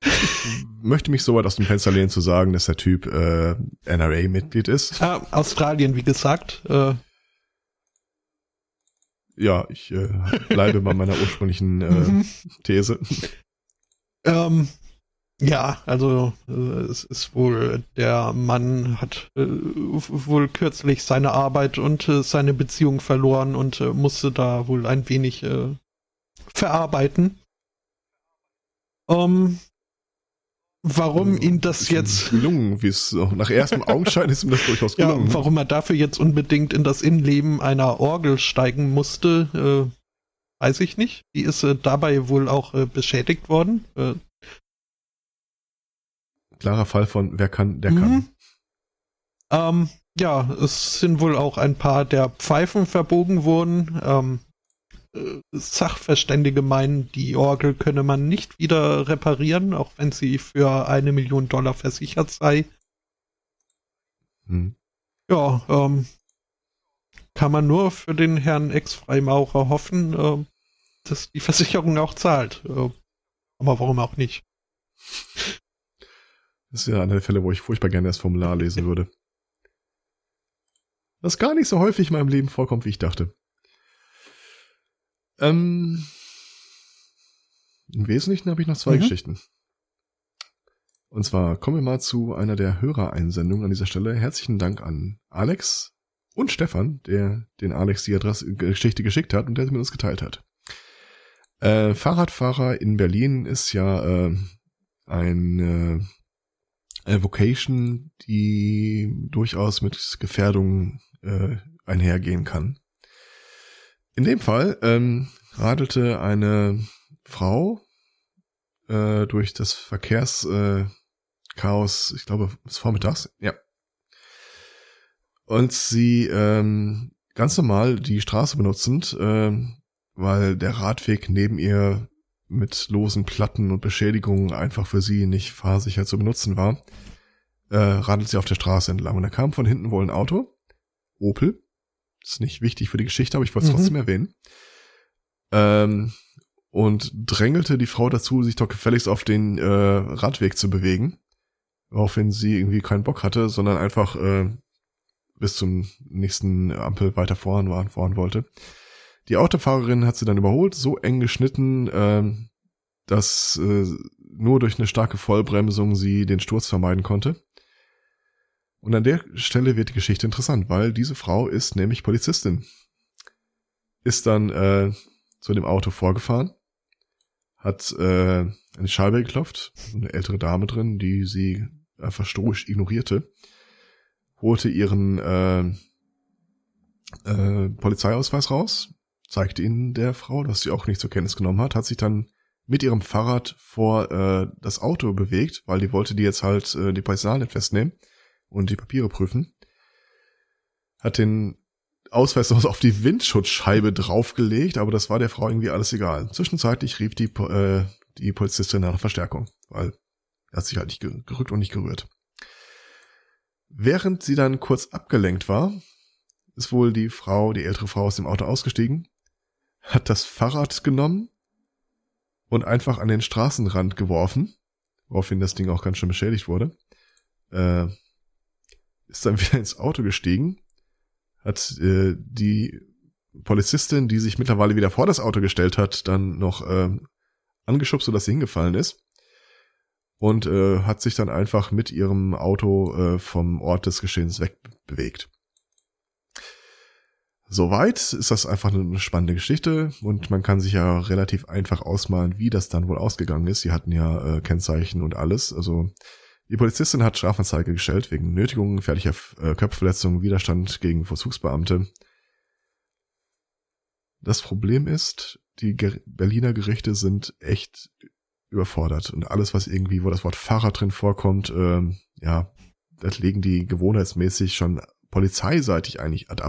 Ich möchte mich so weit aus dem Fenster lehnen zu sagen, dass der Typ äh, NRA-Mitglied ist. Ah, Australien, wie gesagt. Äh, ja, ich äh, bleibe bei meiner ursprünglichen äh, mhm. These. Ähm, ja, also äh, es ist wohl, der Mann hat äh, wohl kürzlich seine Arbeit und äh, seine Beziehung verloren und äh, musste da wohl ein wenig äh, verarbeiten. Ähm, warum also, ihn das jetzt gelungen, wie es nach erstem Augenschein ist ihm das durchaus gelungen. Ja, warum er dafür jetzt unbedingt in das Innenleben einer Orgel steigen musste, äh, weiß ich nicht. Die ist dabei wohl auch beschädigt worden. Äh, Klarer Fall von wer kann, der kann. Mhm. Ähm, ja, es sind wohl auch ein paar der Pfeifen verbogen worden. Ähm, Sachverständige meinen, die Orgel könne man nicht wieder reparieren, auch wenn sie für eine Million Dollar versichert sei. Hm. Ja, ähm, kann man nur für den Herrn Ex-Freimaurer hoffen, äh, dass die Versicherung auch zahlt. Äh, aber warum auch nicht? Das ist ja einer der Fälle, wo ich furchtbar gerne das Formular lesen würde. Das gar nicht so häufig in meinem Leben vorkommt, wie ich dachte. Ähm, Im Wesentlichen habe ich noch zwei mhm. Geschichten. Und zwar kommen wir mal zu einer der Hörereinsendungen an dieser Stelle. Herzlichen Dank an Alex und Stefan, der den Alex die Adresse, Geschichte geschickt hat und der sie mit uns geteilt hat. Äh, Fahrradfahrer in Berlin ist ja äh, eine äh, Vocation, die durchaus mit Gefährdung äh, einhergehen kann. In dem Fall ähm, radelte eine Frau äh, durch das Verkehrschaos, äh, ich glaube, des Vormittags, ja. Und sie ähm, ganz normal die Straße benutzend, äh, weil der Radweg neben ihr mit losen Platten und Beschädigungen einfach für sie nicht fahrsicher zu benutzen war, äh, radelt sie auf der Straße entlang. Und da kam von hinten wohl ein Auto, Opel, ist nicht wichtig für die Geschichte, aber ich wollte es mhm. trotzdem erwähnen, ähm, und drängelte die Frau dazu, sich doch gefälligst auf den äh, Radweg zu bewegen, woraufhin sie irgendwie keinen Bock hatte, sondern einfach äh, bis zum nächsten Ampel weiter voran, fahren wollte. Die Autofahrerin hat sie dann überholt, so eng geschnitten, äh, dass äh, nur durch eine starke Vollbremsung sie den Sturz vermeiden konnte. Und an der Stelle wird die Geschichte interessant, weil diese Frau ist nämlich Polizistin. Ist dann äh, zu dem Auto vorgefahren, hat äh, eine Scheibe geklopft, eine ältere Dame drin, die sie einfach stoisch ignorierte, holte ihren äh, äh, Polizeiausweis raus, zeigte ihn der Frau, dass sie auch nicht zur Kenntnis genommen hat, hat sich dann mit ihrem Fahrrad vor äh, das Auto bewegt, weil die wollte die jetzt halt äh, die nicht festnehmen und die Papiere prüfen. Hat den Ausweis noch auf die Windschutzscheibe draufgelegt, aber das war der Frau irgendwie alles egal. Zwischenzeitlich rief die, äh, die Polizistin nach Verstärkung, weil er hat sich halt nicht gerückt und nicht gerührt. Während sie dann kurz abgelenkt war, ist wohl die Frau, die ältere Frau aus dem Auto ausgestiegen, hat das Fahrrad genommen und einfach an den Straßenrand geworfen, woraufhin das Ding auch ganz schön beschädigt wurde. Äh, ist dann wieder ins Auto gestiegen, hat äh, die Polizistin, die sich mittlerweile wieder vor das Auto gestellt hat, dann noch äh, angeschubst, sodass sie hingefallen ist. Und äh, hat sich dann einfach mit ihrem Auto äh, vom Ort des Geschehens wegbewegt. Soweit ist das einfach eine spannende Geschichte und man kann sich ja relativ einfach ausmalen, wie das dann wohl ausgegangen ist. Sie hatten ja äh, Kennzeichen und alles. Also die Polizistin hat Strafanzeige gestellt wegen Nötigung, gefährlicher äh, Körperverletzung, Widerstand gegen Vollzugsbeamte. Das Problem ist, die Ger Berliner Gerichte sind echt überfordert und alles, was irgendwie, wo das Wort Fahrer drin vorkommt, ähm, ja, das legen die gewohnheitsmäßig schon polizeiseitig eigentlich ad.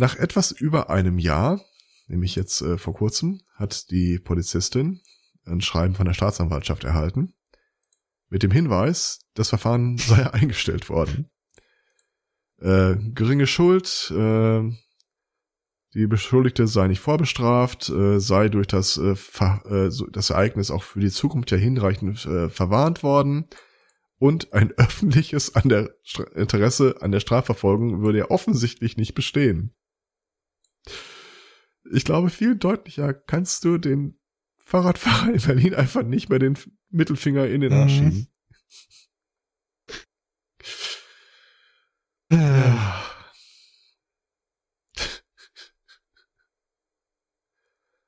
Nach etwas über einem Jahr, nämlich jetzt äh, vor kurzem, hat die Polizistin ein Schreiben von der Staatsanwaltschaft erhalten, mit dem Hinweis, das Verfahren sei eingestellt worden. Äh, geringe Schuld, äh, die Beschuldigte sei nicht vorbestraft, äh, sei durch das, äh, äh, das Ereignis auch für die Zukunft ja hinreichend äh, verwarnt worden und ein öffentliches an der Interesse an der Strafverfolgung würde ja offensichtlich nicht bestehen. Ich glaube, viel deutlicher kannst du den Fahrradfahrer in Berlin einfach nicht mehr den Mittelfinger in den Arsch mhm. schieben. Ja.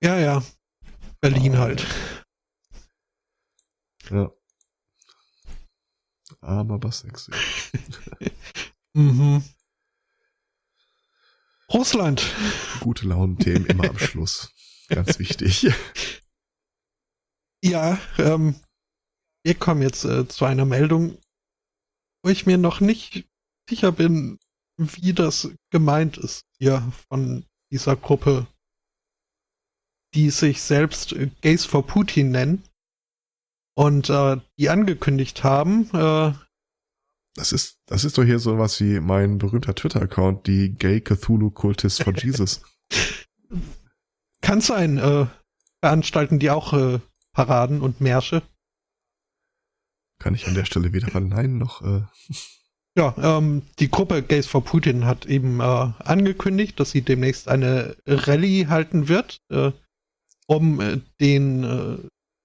Ja, ja. Berlin oh. halt. Ja. Aber was sexy. mhm. Russland. Gute Laune-Themen immer am Schluss. Ganz wichtig. Ja, ähm, wir kommen jetzt äh, zu einer Meldung, wo ich mir noch nicht sicher bin, wie das gemeint ist hier von dieser Gruppe, die sich selbst äh, Gays for Putin nennen und äh, die angekündigt haben. Das ist, das ist doch hier so was wie mein berühmter Twitter-Account, die Gay Cthulhu Cultist for Jesus. Kann sein. Äh, veranstalten die auch äh, Paraden und Märsche? Kann ich an der Stelle weder verneinen noch. Äh ja, ähm, die Gruppe Gays for Putin hat eben äh, angekündigt, dass sie demnächst eine Rallye halten wird, äh, um äh, den äh,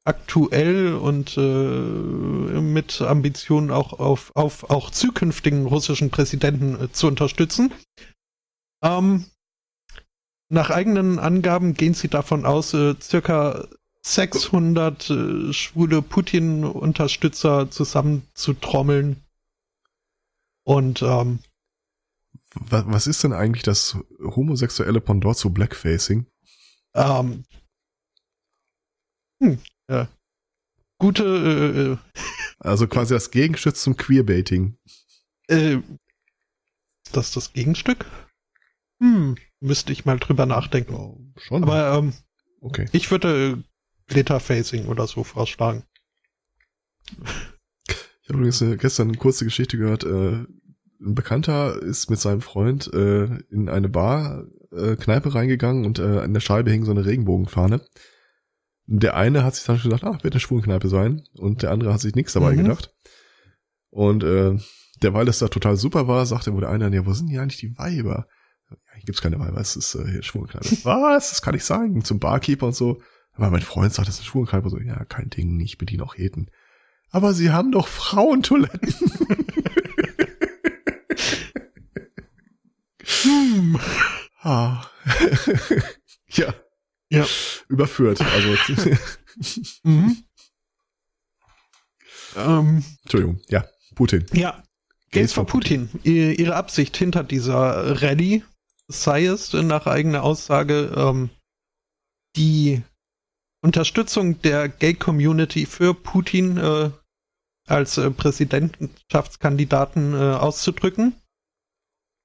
aktuell und äh, mit Ambitionen auch auf, auf auch zukünftigen russischen Präsidenten äh, zu unterstützen. Ähm, nach eigenen Angaben gehen sie davon aus, äh, circa 600 äh, schwule Putin-Unterstützer zusammenzutrommeln. Und ähm, was ist denn eigentlich das homosexuelle Pendant zu Blackfacing? Ähm, hm, ja. Gute. Äh, äh, also quasi das Gegenstück zum Queerbaiting. Äh, ist das das Gegenstück? Hm, müsste ich mal drüber nachdenken. Oh, schon. Aber ähm, okay. ich würde Glitterfacing oder so vorschlagen. Ich habe übrigens äh, gestern eine kurze Geschichte gehört. Äh, ein Bekannter ist mit seinem Freund äh, in eine Bar, äh, Kneipe reingegangen und äh, an der Scheibe hing so eine Regenbogenfahne. Der eine hat sich dann schon gedacht, ah, wird eine Schwulenkneipe sein. Und der andere hat sich nichts dabei mhm. gedacht. Und äh, derweil es da total super war, sagte wohl der eine, ja, wo sind hier eigentlich die Weiber? Ja, hier gibt's keine Weiber, es ist äh, hier Schwulenkneipe. Was? Das kann ich sagen. Zum Barkeeper und so. Aber mein Freund sagt, das ist eine Schwulenkneipe. So, ja, kein Ding, ich bediene auch Heten. Aber sie haben doch Frauentoiletten. hm. ah. ja. Ja. Überführt. Also. mhm. ähm, Entschuldigung. Ja. Putin. Ja. Gates for Putin. Putin. Ihre Absicht hinter dieser Rallye sei es nach eigener Aussage ähm, die Unterstützung der Gay-Community für Putin äh, als äh, Präsidentschaftskandidaten äh, auszudrücken.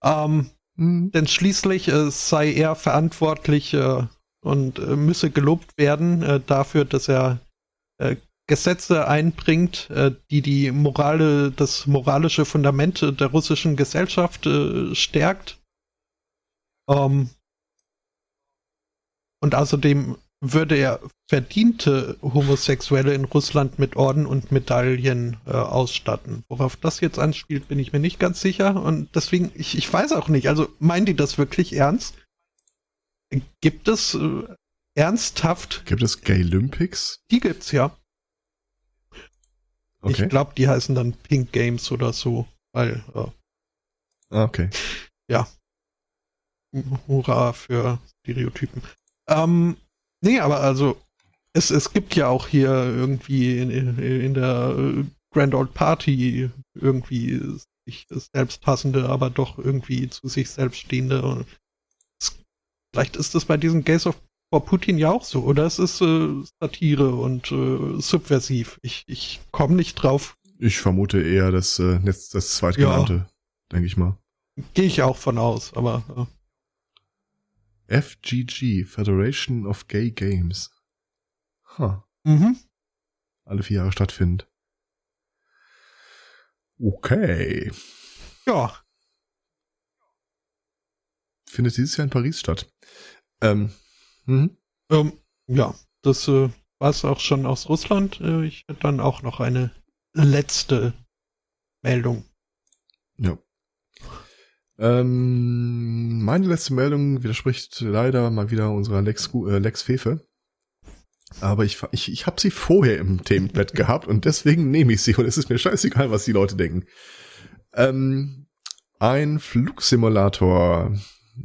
Ähm, mhm. Denn schließlich äh, sei er verantwortlich äh, und äh, müsse gelobt werden äh, dafür, dass er äh, Gesetze einbringt, äh, die die Morale, das moralische Fundament der russischen Gesellschaft äh, stärkt. Ähm, und außerdem würde er verdiente Homosexuelle in Russland mit Orden und Medaillen äh, ausstatten. Worauf das jetzt anspielt, bin ich mir nicht ganz sicher. Und deswegen, ich, ich weiß auch nicht. Also meinen die das wirklich ernst? Gibt es äh, ernsthaft. Gibt es Gay Olympics? Die gibt's ja. Okay. Ich glaube, die heißen dann Pink Games oder so, weil. Äh, ah, okay. Ja. Hurra für Stereotypen. Ähm, nee, aber also, es, es gibt ja auch hier irgendwie in, in der äh, Grand Old Party irgendwie sich selbst passende, aber doch irgendwie zu sich selbst stehende Vielleicht ist es bei diesen Gays of for Putin ja auch so, oder es ist äh, Satire und äh, subversiv. Ich, ich komme nicht drauf. Ich vermute eher das, äh, das, das zweitgenannte, ja. denke ich mal. Gehe ich auch von aus, aber. Äh. FGG, Federation of Gay Games. Huh. Mhm. Alle vier Jahre stattfindet. Okay. Ja, findet dieses Jahr in Paris statt. Ähm, mhm. ähm, ja, das äh, war es auch schon aus Russland. Äh, ich hätte dann auch noch eine letzte Meldung. Ja. Ähm, meine letzte Meldung widerspricht leider mal wieder unserer Lex, äh, Lex Fefe. Aber ich, ich, ich habe sie vorher im Themenbett gehabt und deswegen nehme ich sie und es ist mir scheißegal, was die Leute denken. Ähm, ein Flugsimulator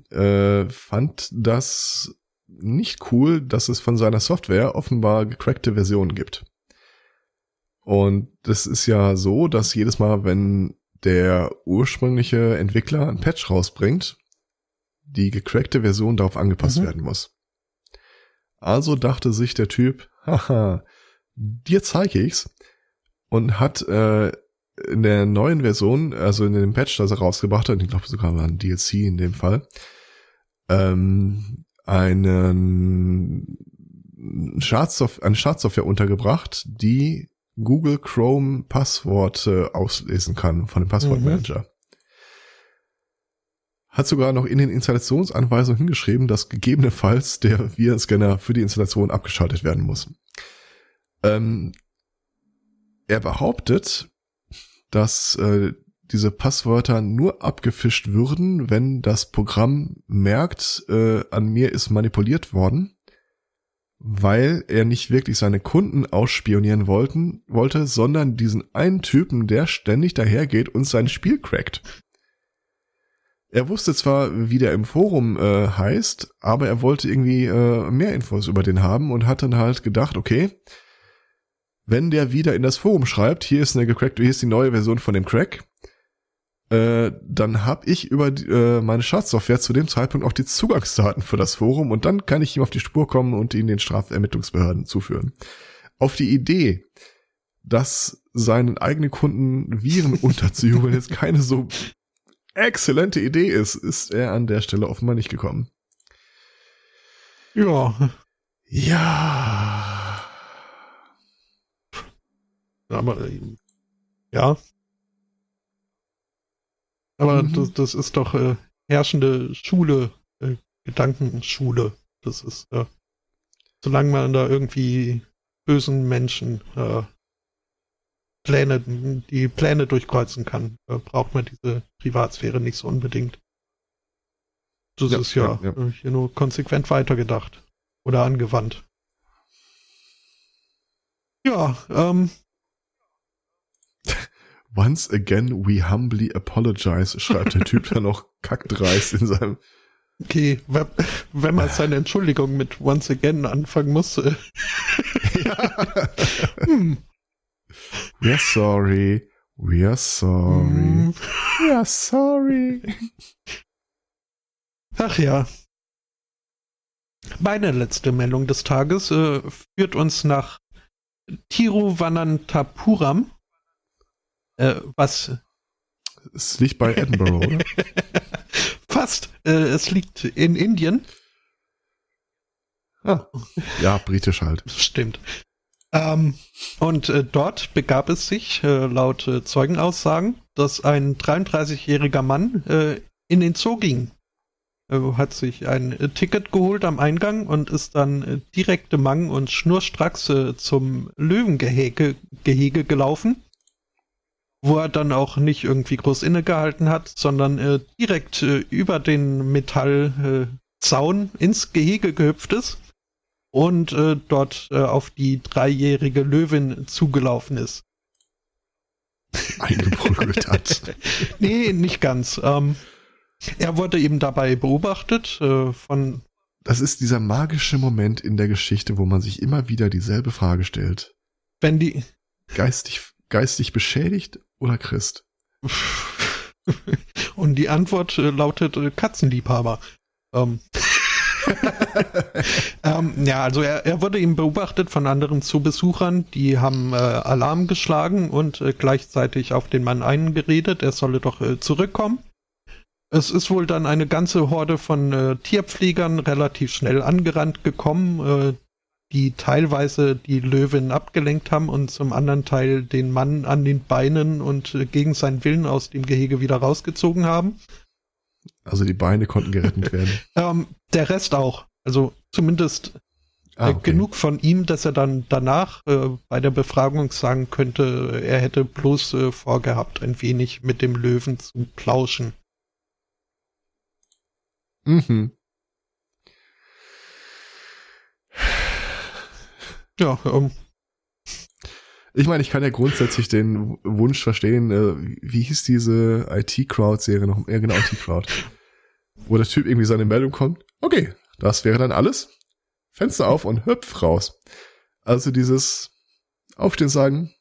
äh, fand das nicht cool, dass es von seiner Software offenbar gecrackte Versionen gibt. Und das ist ja so, dass jedes Mal, wenn der ursprüngliche Entwickler ein Patch rausbringt, die gecrackte Version darauf angepasst mhm. werden muss. Also dachte sich der Typ, haha, dir zeige ich's und hat äh, in der neuen Version, also in dem Patch, das er rausgebracht hat, ich glaube sogar war ein DLC in dem Fall, ähm, einen Schadsoft eine Schadsoftware untergebracht, die Google Chrome Passworte auslesen kann von dem Passwortmanager. Mhm. Hat sogar noch in den Installationsanweisungen hingeschrieben, dass gegebenenfalls der Virenscanner für die Installation abgeschaltet werden muss. Ähm, er behauptet, dass äh, diese Passwörter nur abgefischt würden, wenn das Programm merkt, äh, an mir ist manipuliert worden weil er nicht wirklich seine Kunden ausspionieren wollten, wollte, sondern diesen einen Typen, der ständig dahergeht und sein Spiel crackt. Er wusste zwar, wie der im Forum äh, heißt, aber er wollte irgendwie äh, mehr Infos über den haben und hat dann halt gedacht, okay, wenn der wieder in das Forum schreibt, hier ist eine gecrackte, hier ist die neue Version von dem Crack, äh, dann habe ich über die, äh, meine Schadsoftware zu dem Zeitpunkt auch die Zugangsdaten für das Forum und dann kann ich ihm auf die Spur kommen und ihn den Strafermittlungsbehörden zuführen. Auf die Idee, dass seinen eigenen Kunden Viren unterzujubeln jetzt keine so exzellente Idee ist, ist er an der Stelle offenbar nicht gekommen. Ja. Ja. Aber ja. Aber mhm. das, das ist doch äh, herrschende Schule, äh, Gedankenschule. Das ist, äh, solange man da irgendwie bösen Menschen äh, Pläne, die Pläne durchkreuzen kann, äh, braucht man diese Privatsphäre nicht so unbedingt. Das ja, ist ja, ja, ja. hier nur konsequent weitergedacht oder angewandt. Ja, ähm. Once again, we humbly apologize, schreibt der Typ dann noch kackdreist in seinem. Okay, wenn, man seine Entschuldigung mit once again anfangen muss. Äh, ja. hm, We're sorry. We're sorry. Mm. We're sorry. Ach ja. Meine letzte Meldung des Tages äh, führt uns nach Tiruvananthapuram. Äh, was? Es liegt bei Edinburgh, oder? Fast. Äh, es liegt in Indien. Ah. Ja, britisch halt. Stimmt. Ähm, und äh, dort begab es sich, äh, laut äh, Zeugenaussagen, dass ein 33-jähriger Mann äh, in den Zoo ging. Er hat sich ein Ticket geholt am Eingang und ist dann äh, direkte Mang und schnurstracks zum Löwengehege Gehege gelaufen, wo er dann auch nicht irgendwie groß innegehalten hat, sondern direkt über den Metallzaun ins Gehege gehüpft ist und äh, dort äh, auf die dreijährige Löwin zugelaufen ist. Eingeprügelt hat. nee, nicht ganz. Ähm, er wurde eben dabei beobachtet äh, von. Das ist dieser magische Moment in der Geschichte, wo man sich immer wieder dieselbe Frage stellt. Wenn die. Geistig, geistig beschädigt oder Christ? Und die Antwort äh, lautet äh, Katzenliebhaber. Ähm. ähm, ja, also er, er, wurde eben beobachtet von anderen Zoobesuchern, die haben äh, Alarm geschlagen und äh, gleichzeitig auf den Mann eingeredet, er solle doch äh, zurückkommen. Es ist wohl dann eine ganze Horde von äh, Tierpflegern relativ schnell angerannt gekommen, äh, die teilweise die Löwin abgelenkt haben und zum anderen Teil den Mann an den Beinen und äh, gegen seinen Willen aus dem Gehege wieder rausgezogen haben. Also die Beine konnten gerettet werden. ähm, der Rest auch. Also zumindest ah, okay. genug von ihm, dass er dann danach äh, bei der Befragung sagen könnte, er hätte bloß äh, vorgehabt, ein wenig mit dem Löwen zu plauschen. Mhm. Ja, ähm, ich meine, ich kann ja grundsätzlich den Wunsch verstehen, äh, wie hieß diese IT-Crowd-Serie noch? Ja, genau, IT-Crowd. Wo der Typ irgendwie seine Meldung kommt. Okay, das wäre dann alles. Fenster auf und hüpf raus. Also dieses Aufstehen sagen,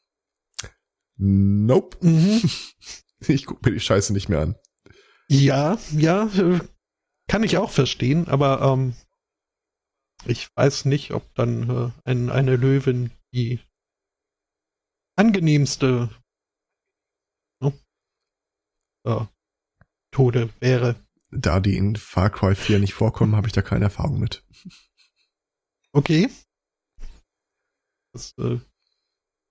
nope. Mhm. Ich gucke mir die Scheiße nicht mehr an. Ja, ja, äh, kann ich auch verstehen, aber ähm, ich weiß nicht, ob dann äh, ein, eine Löwin die angenehmste ne, äh, Tode wäre. Da die in Far Cry 4 nicht vorkommen, habe ich da keine Erfahrung mit. Okay. Das, äh,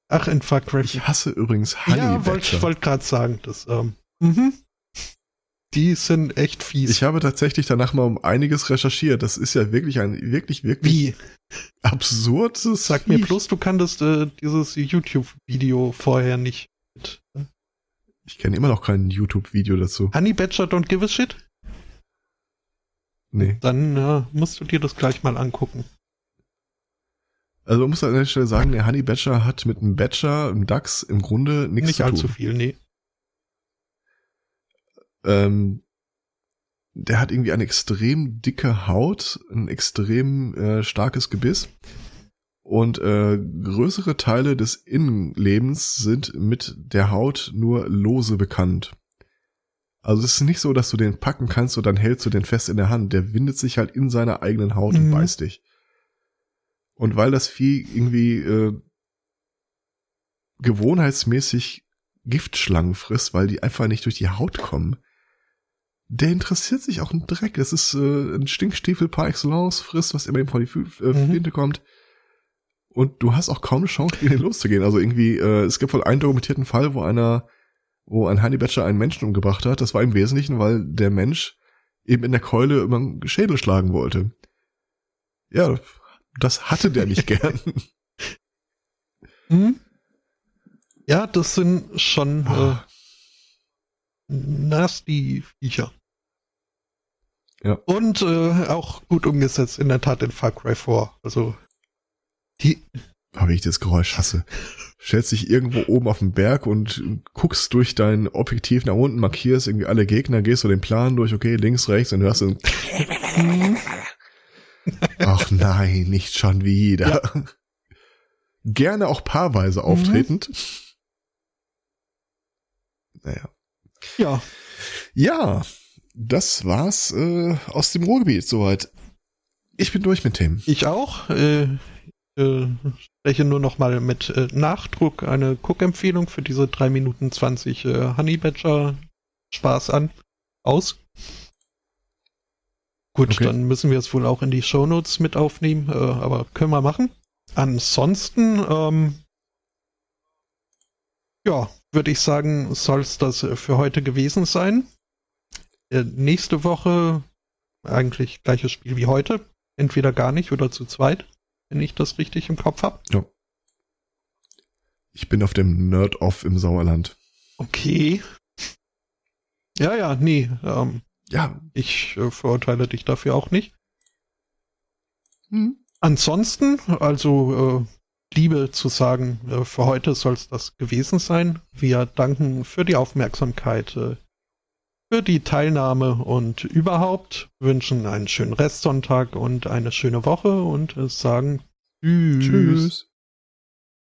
ach, in Far Cry 4. Ich hasse übrigens Honey Ja, wollte wollt gerade sagen, das, ähm, mhm. Die sind echt fies. Ich habe tatsächlich danach mal um einiges recherchiert. Das ist ja wirklich ein wirklich, wirklich Wie? absurdes. Sag mir bloß, du kanntest äh, dieses YouTube-Video vorher nicht. Ich kenne immer noch kein YouTube-Video dazu. Honey Badger Don't Give a Shit? Nee. Dann äh, musst du dir das gleich mal angucken. Also man muss an der Stelle sagen, der Honey Badger hat mit einem Badger, einem Dachs im Grunde nichts Nicht zu tun. allzu viel, nee. Ähm, der hat irgendwie eine extrem dicke Haut, ein extrem äh, starkes Gebiss und äh, größere Teile des Innenlebens sind mit der Haut nur lose bekannt. Also es ist nicht so, dass du den packen kannst und dann hältst du den fest in der Hand. Der windet sich halt in seiner eigenen Haut und Mhm. beißt dich. Und weil das Vieh irgendwie äh, gewohnheitsmäßig Giftschlangen frisst, weil die einfach nicht durch die Haut kommen, der interessiert sich auch einen Dreck. Das ist äh, ein Stinkstiefel par excellence, frisst, was immer ihm vor die äh, Mhm. Flinte kommt. Und du hast auch kaum eine Chance, gegen den loszugehen. Also irgendwie, äh, es gibt wohl einen dokumentierten Fall, wo einer, wo ein Honey Badger einen Menschen umgebracht hat. Das war im Wesentlichen, weil der Mensch eben in der Keule über den Schädel schlagen wollte. Ja, das hatte der nicht gern. Hm? Ja, das sind schon äh, Ah. nasty Viecher. Ja. Und äh, auch gut umgesetzt in der Tat in Far Cry 4. Also die, Aber ich das Geräusch hasse. Stellst dich irgendwo oben auf den Berg und guckst durch dein Objektiv nach unten, markierst irgendwie alle Gegner, gehst du den Plan durch, okay, links, rechts, und hörst du Ach nein, nicht schon wieder. Gerne auch paarweise auftretend. Naja. ja, Ja, das war's äh, aus dem Ruhrgebiet soweit. Ich bin durch mit Themen. ich auch. Äh, äh, spreche nur noch mal mit äh, Nachdruck eine Cook-Empfehlung für diese 3 Minuten 20 äh, Honey Badger Spaß an. Aus. Gut, Okay. dann müssen wir es wohl auch in die Shownotes mit aufnehmen, äh, aber können wir machen. Ansonsten, ähm, ja, würde ich sagen, soll es das für heute gewesen sein. Äh, nächste Woche eigentlich gleiches Spiel wie heute. Entweder gar nicht oder zu zweit, wenn ich das richtig im Kopf habe. Ich bin auf dem Nerd-Off im Sauerland. Okay. Ja, ja, nee, ähm, Ja. ich äh, verurteile dich dafür auch nicht. Hm. Ansonsten, also äh, Liebe zu sagen, äh, für heute soll es das gewesen sein. Wir danken für die Aufmerksamkeit, äh, für die Teilnahme und überhaupt wünschen einen schönen Restsonntag und eine schöne Woche und sagen Tschüss. Tschüss.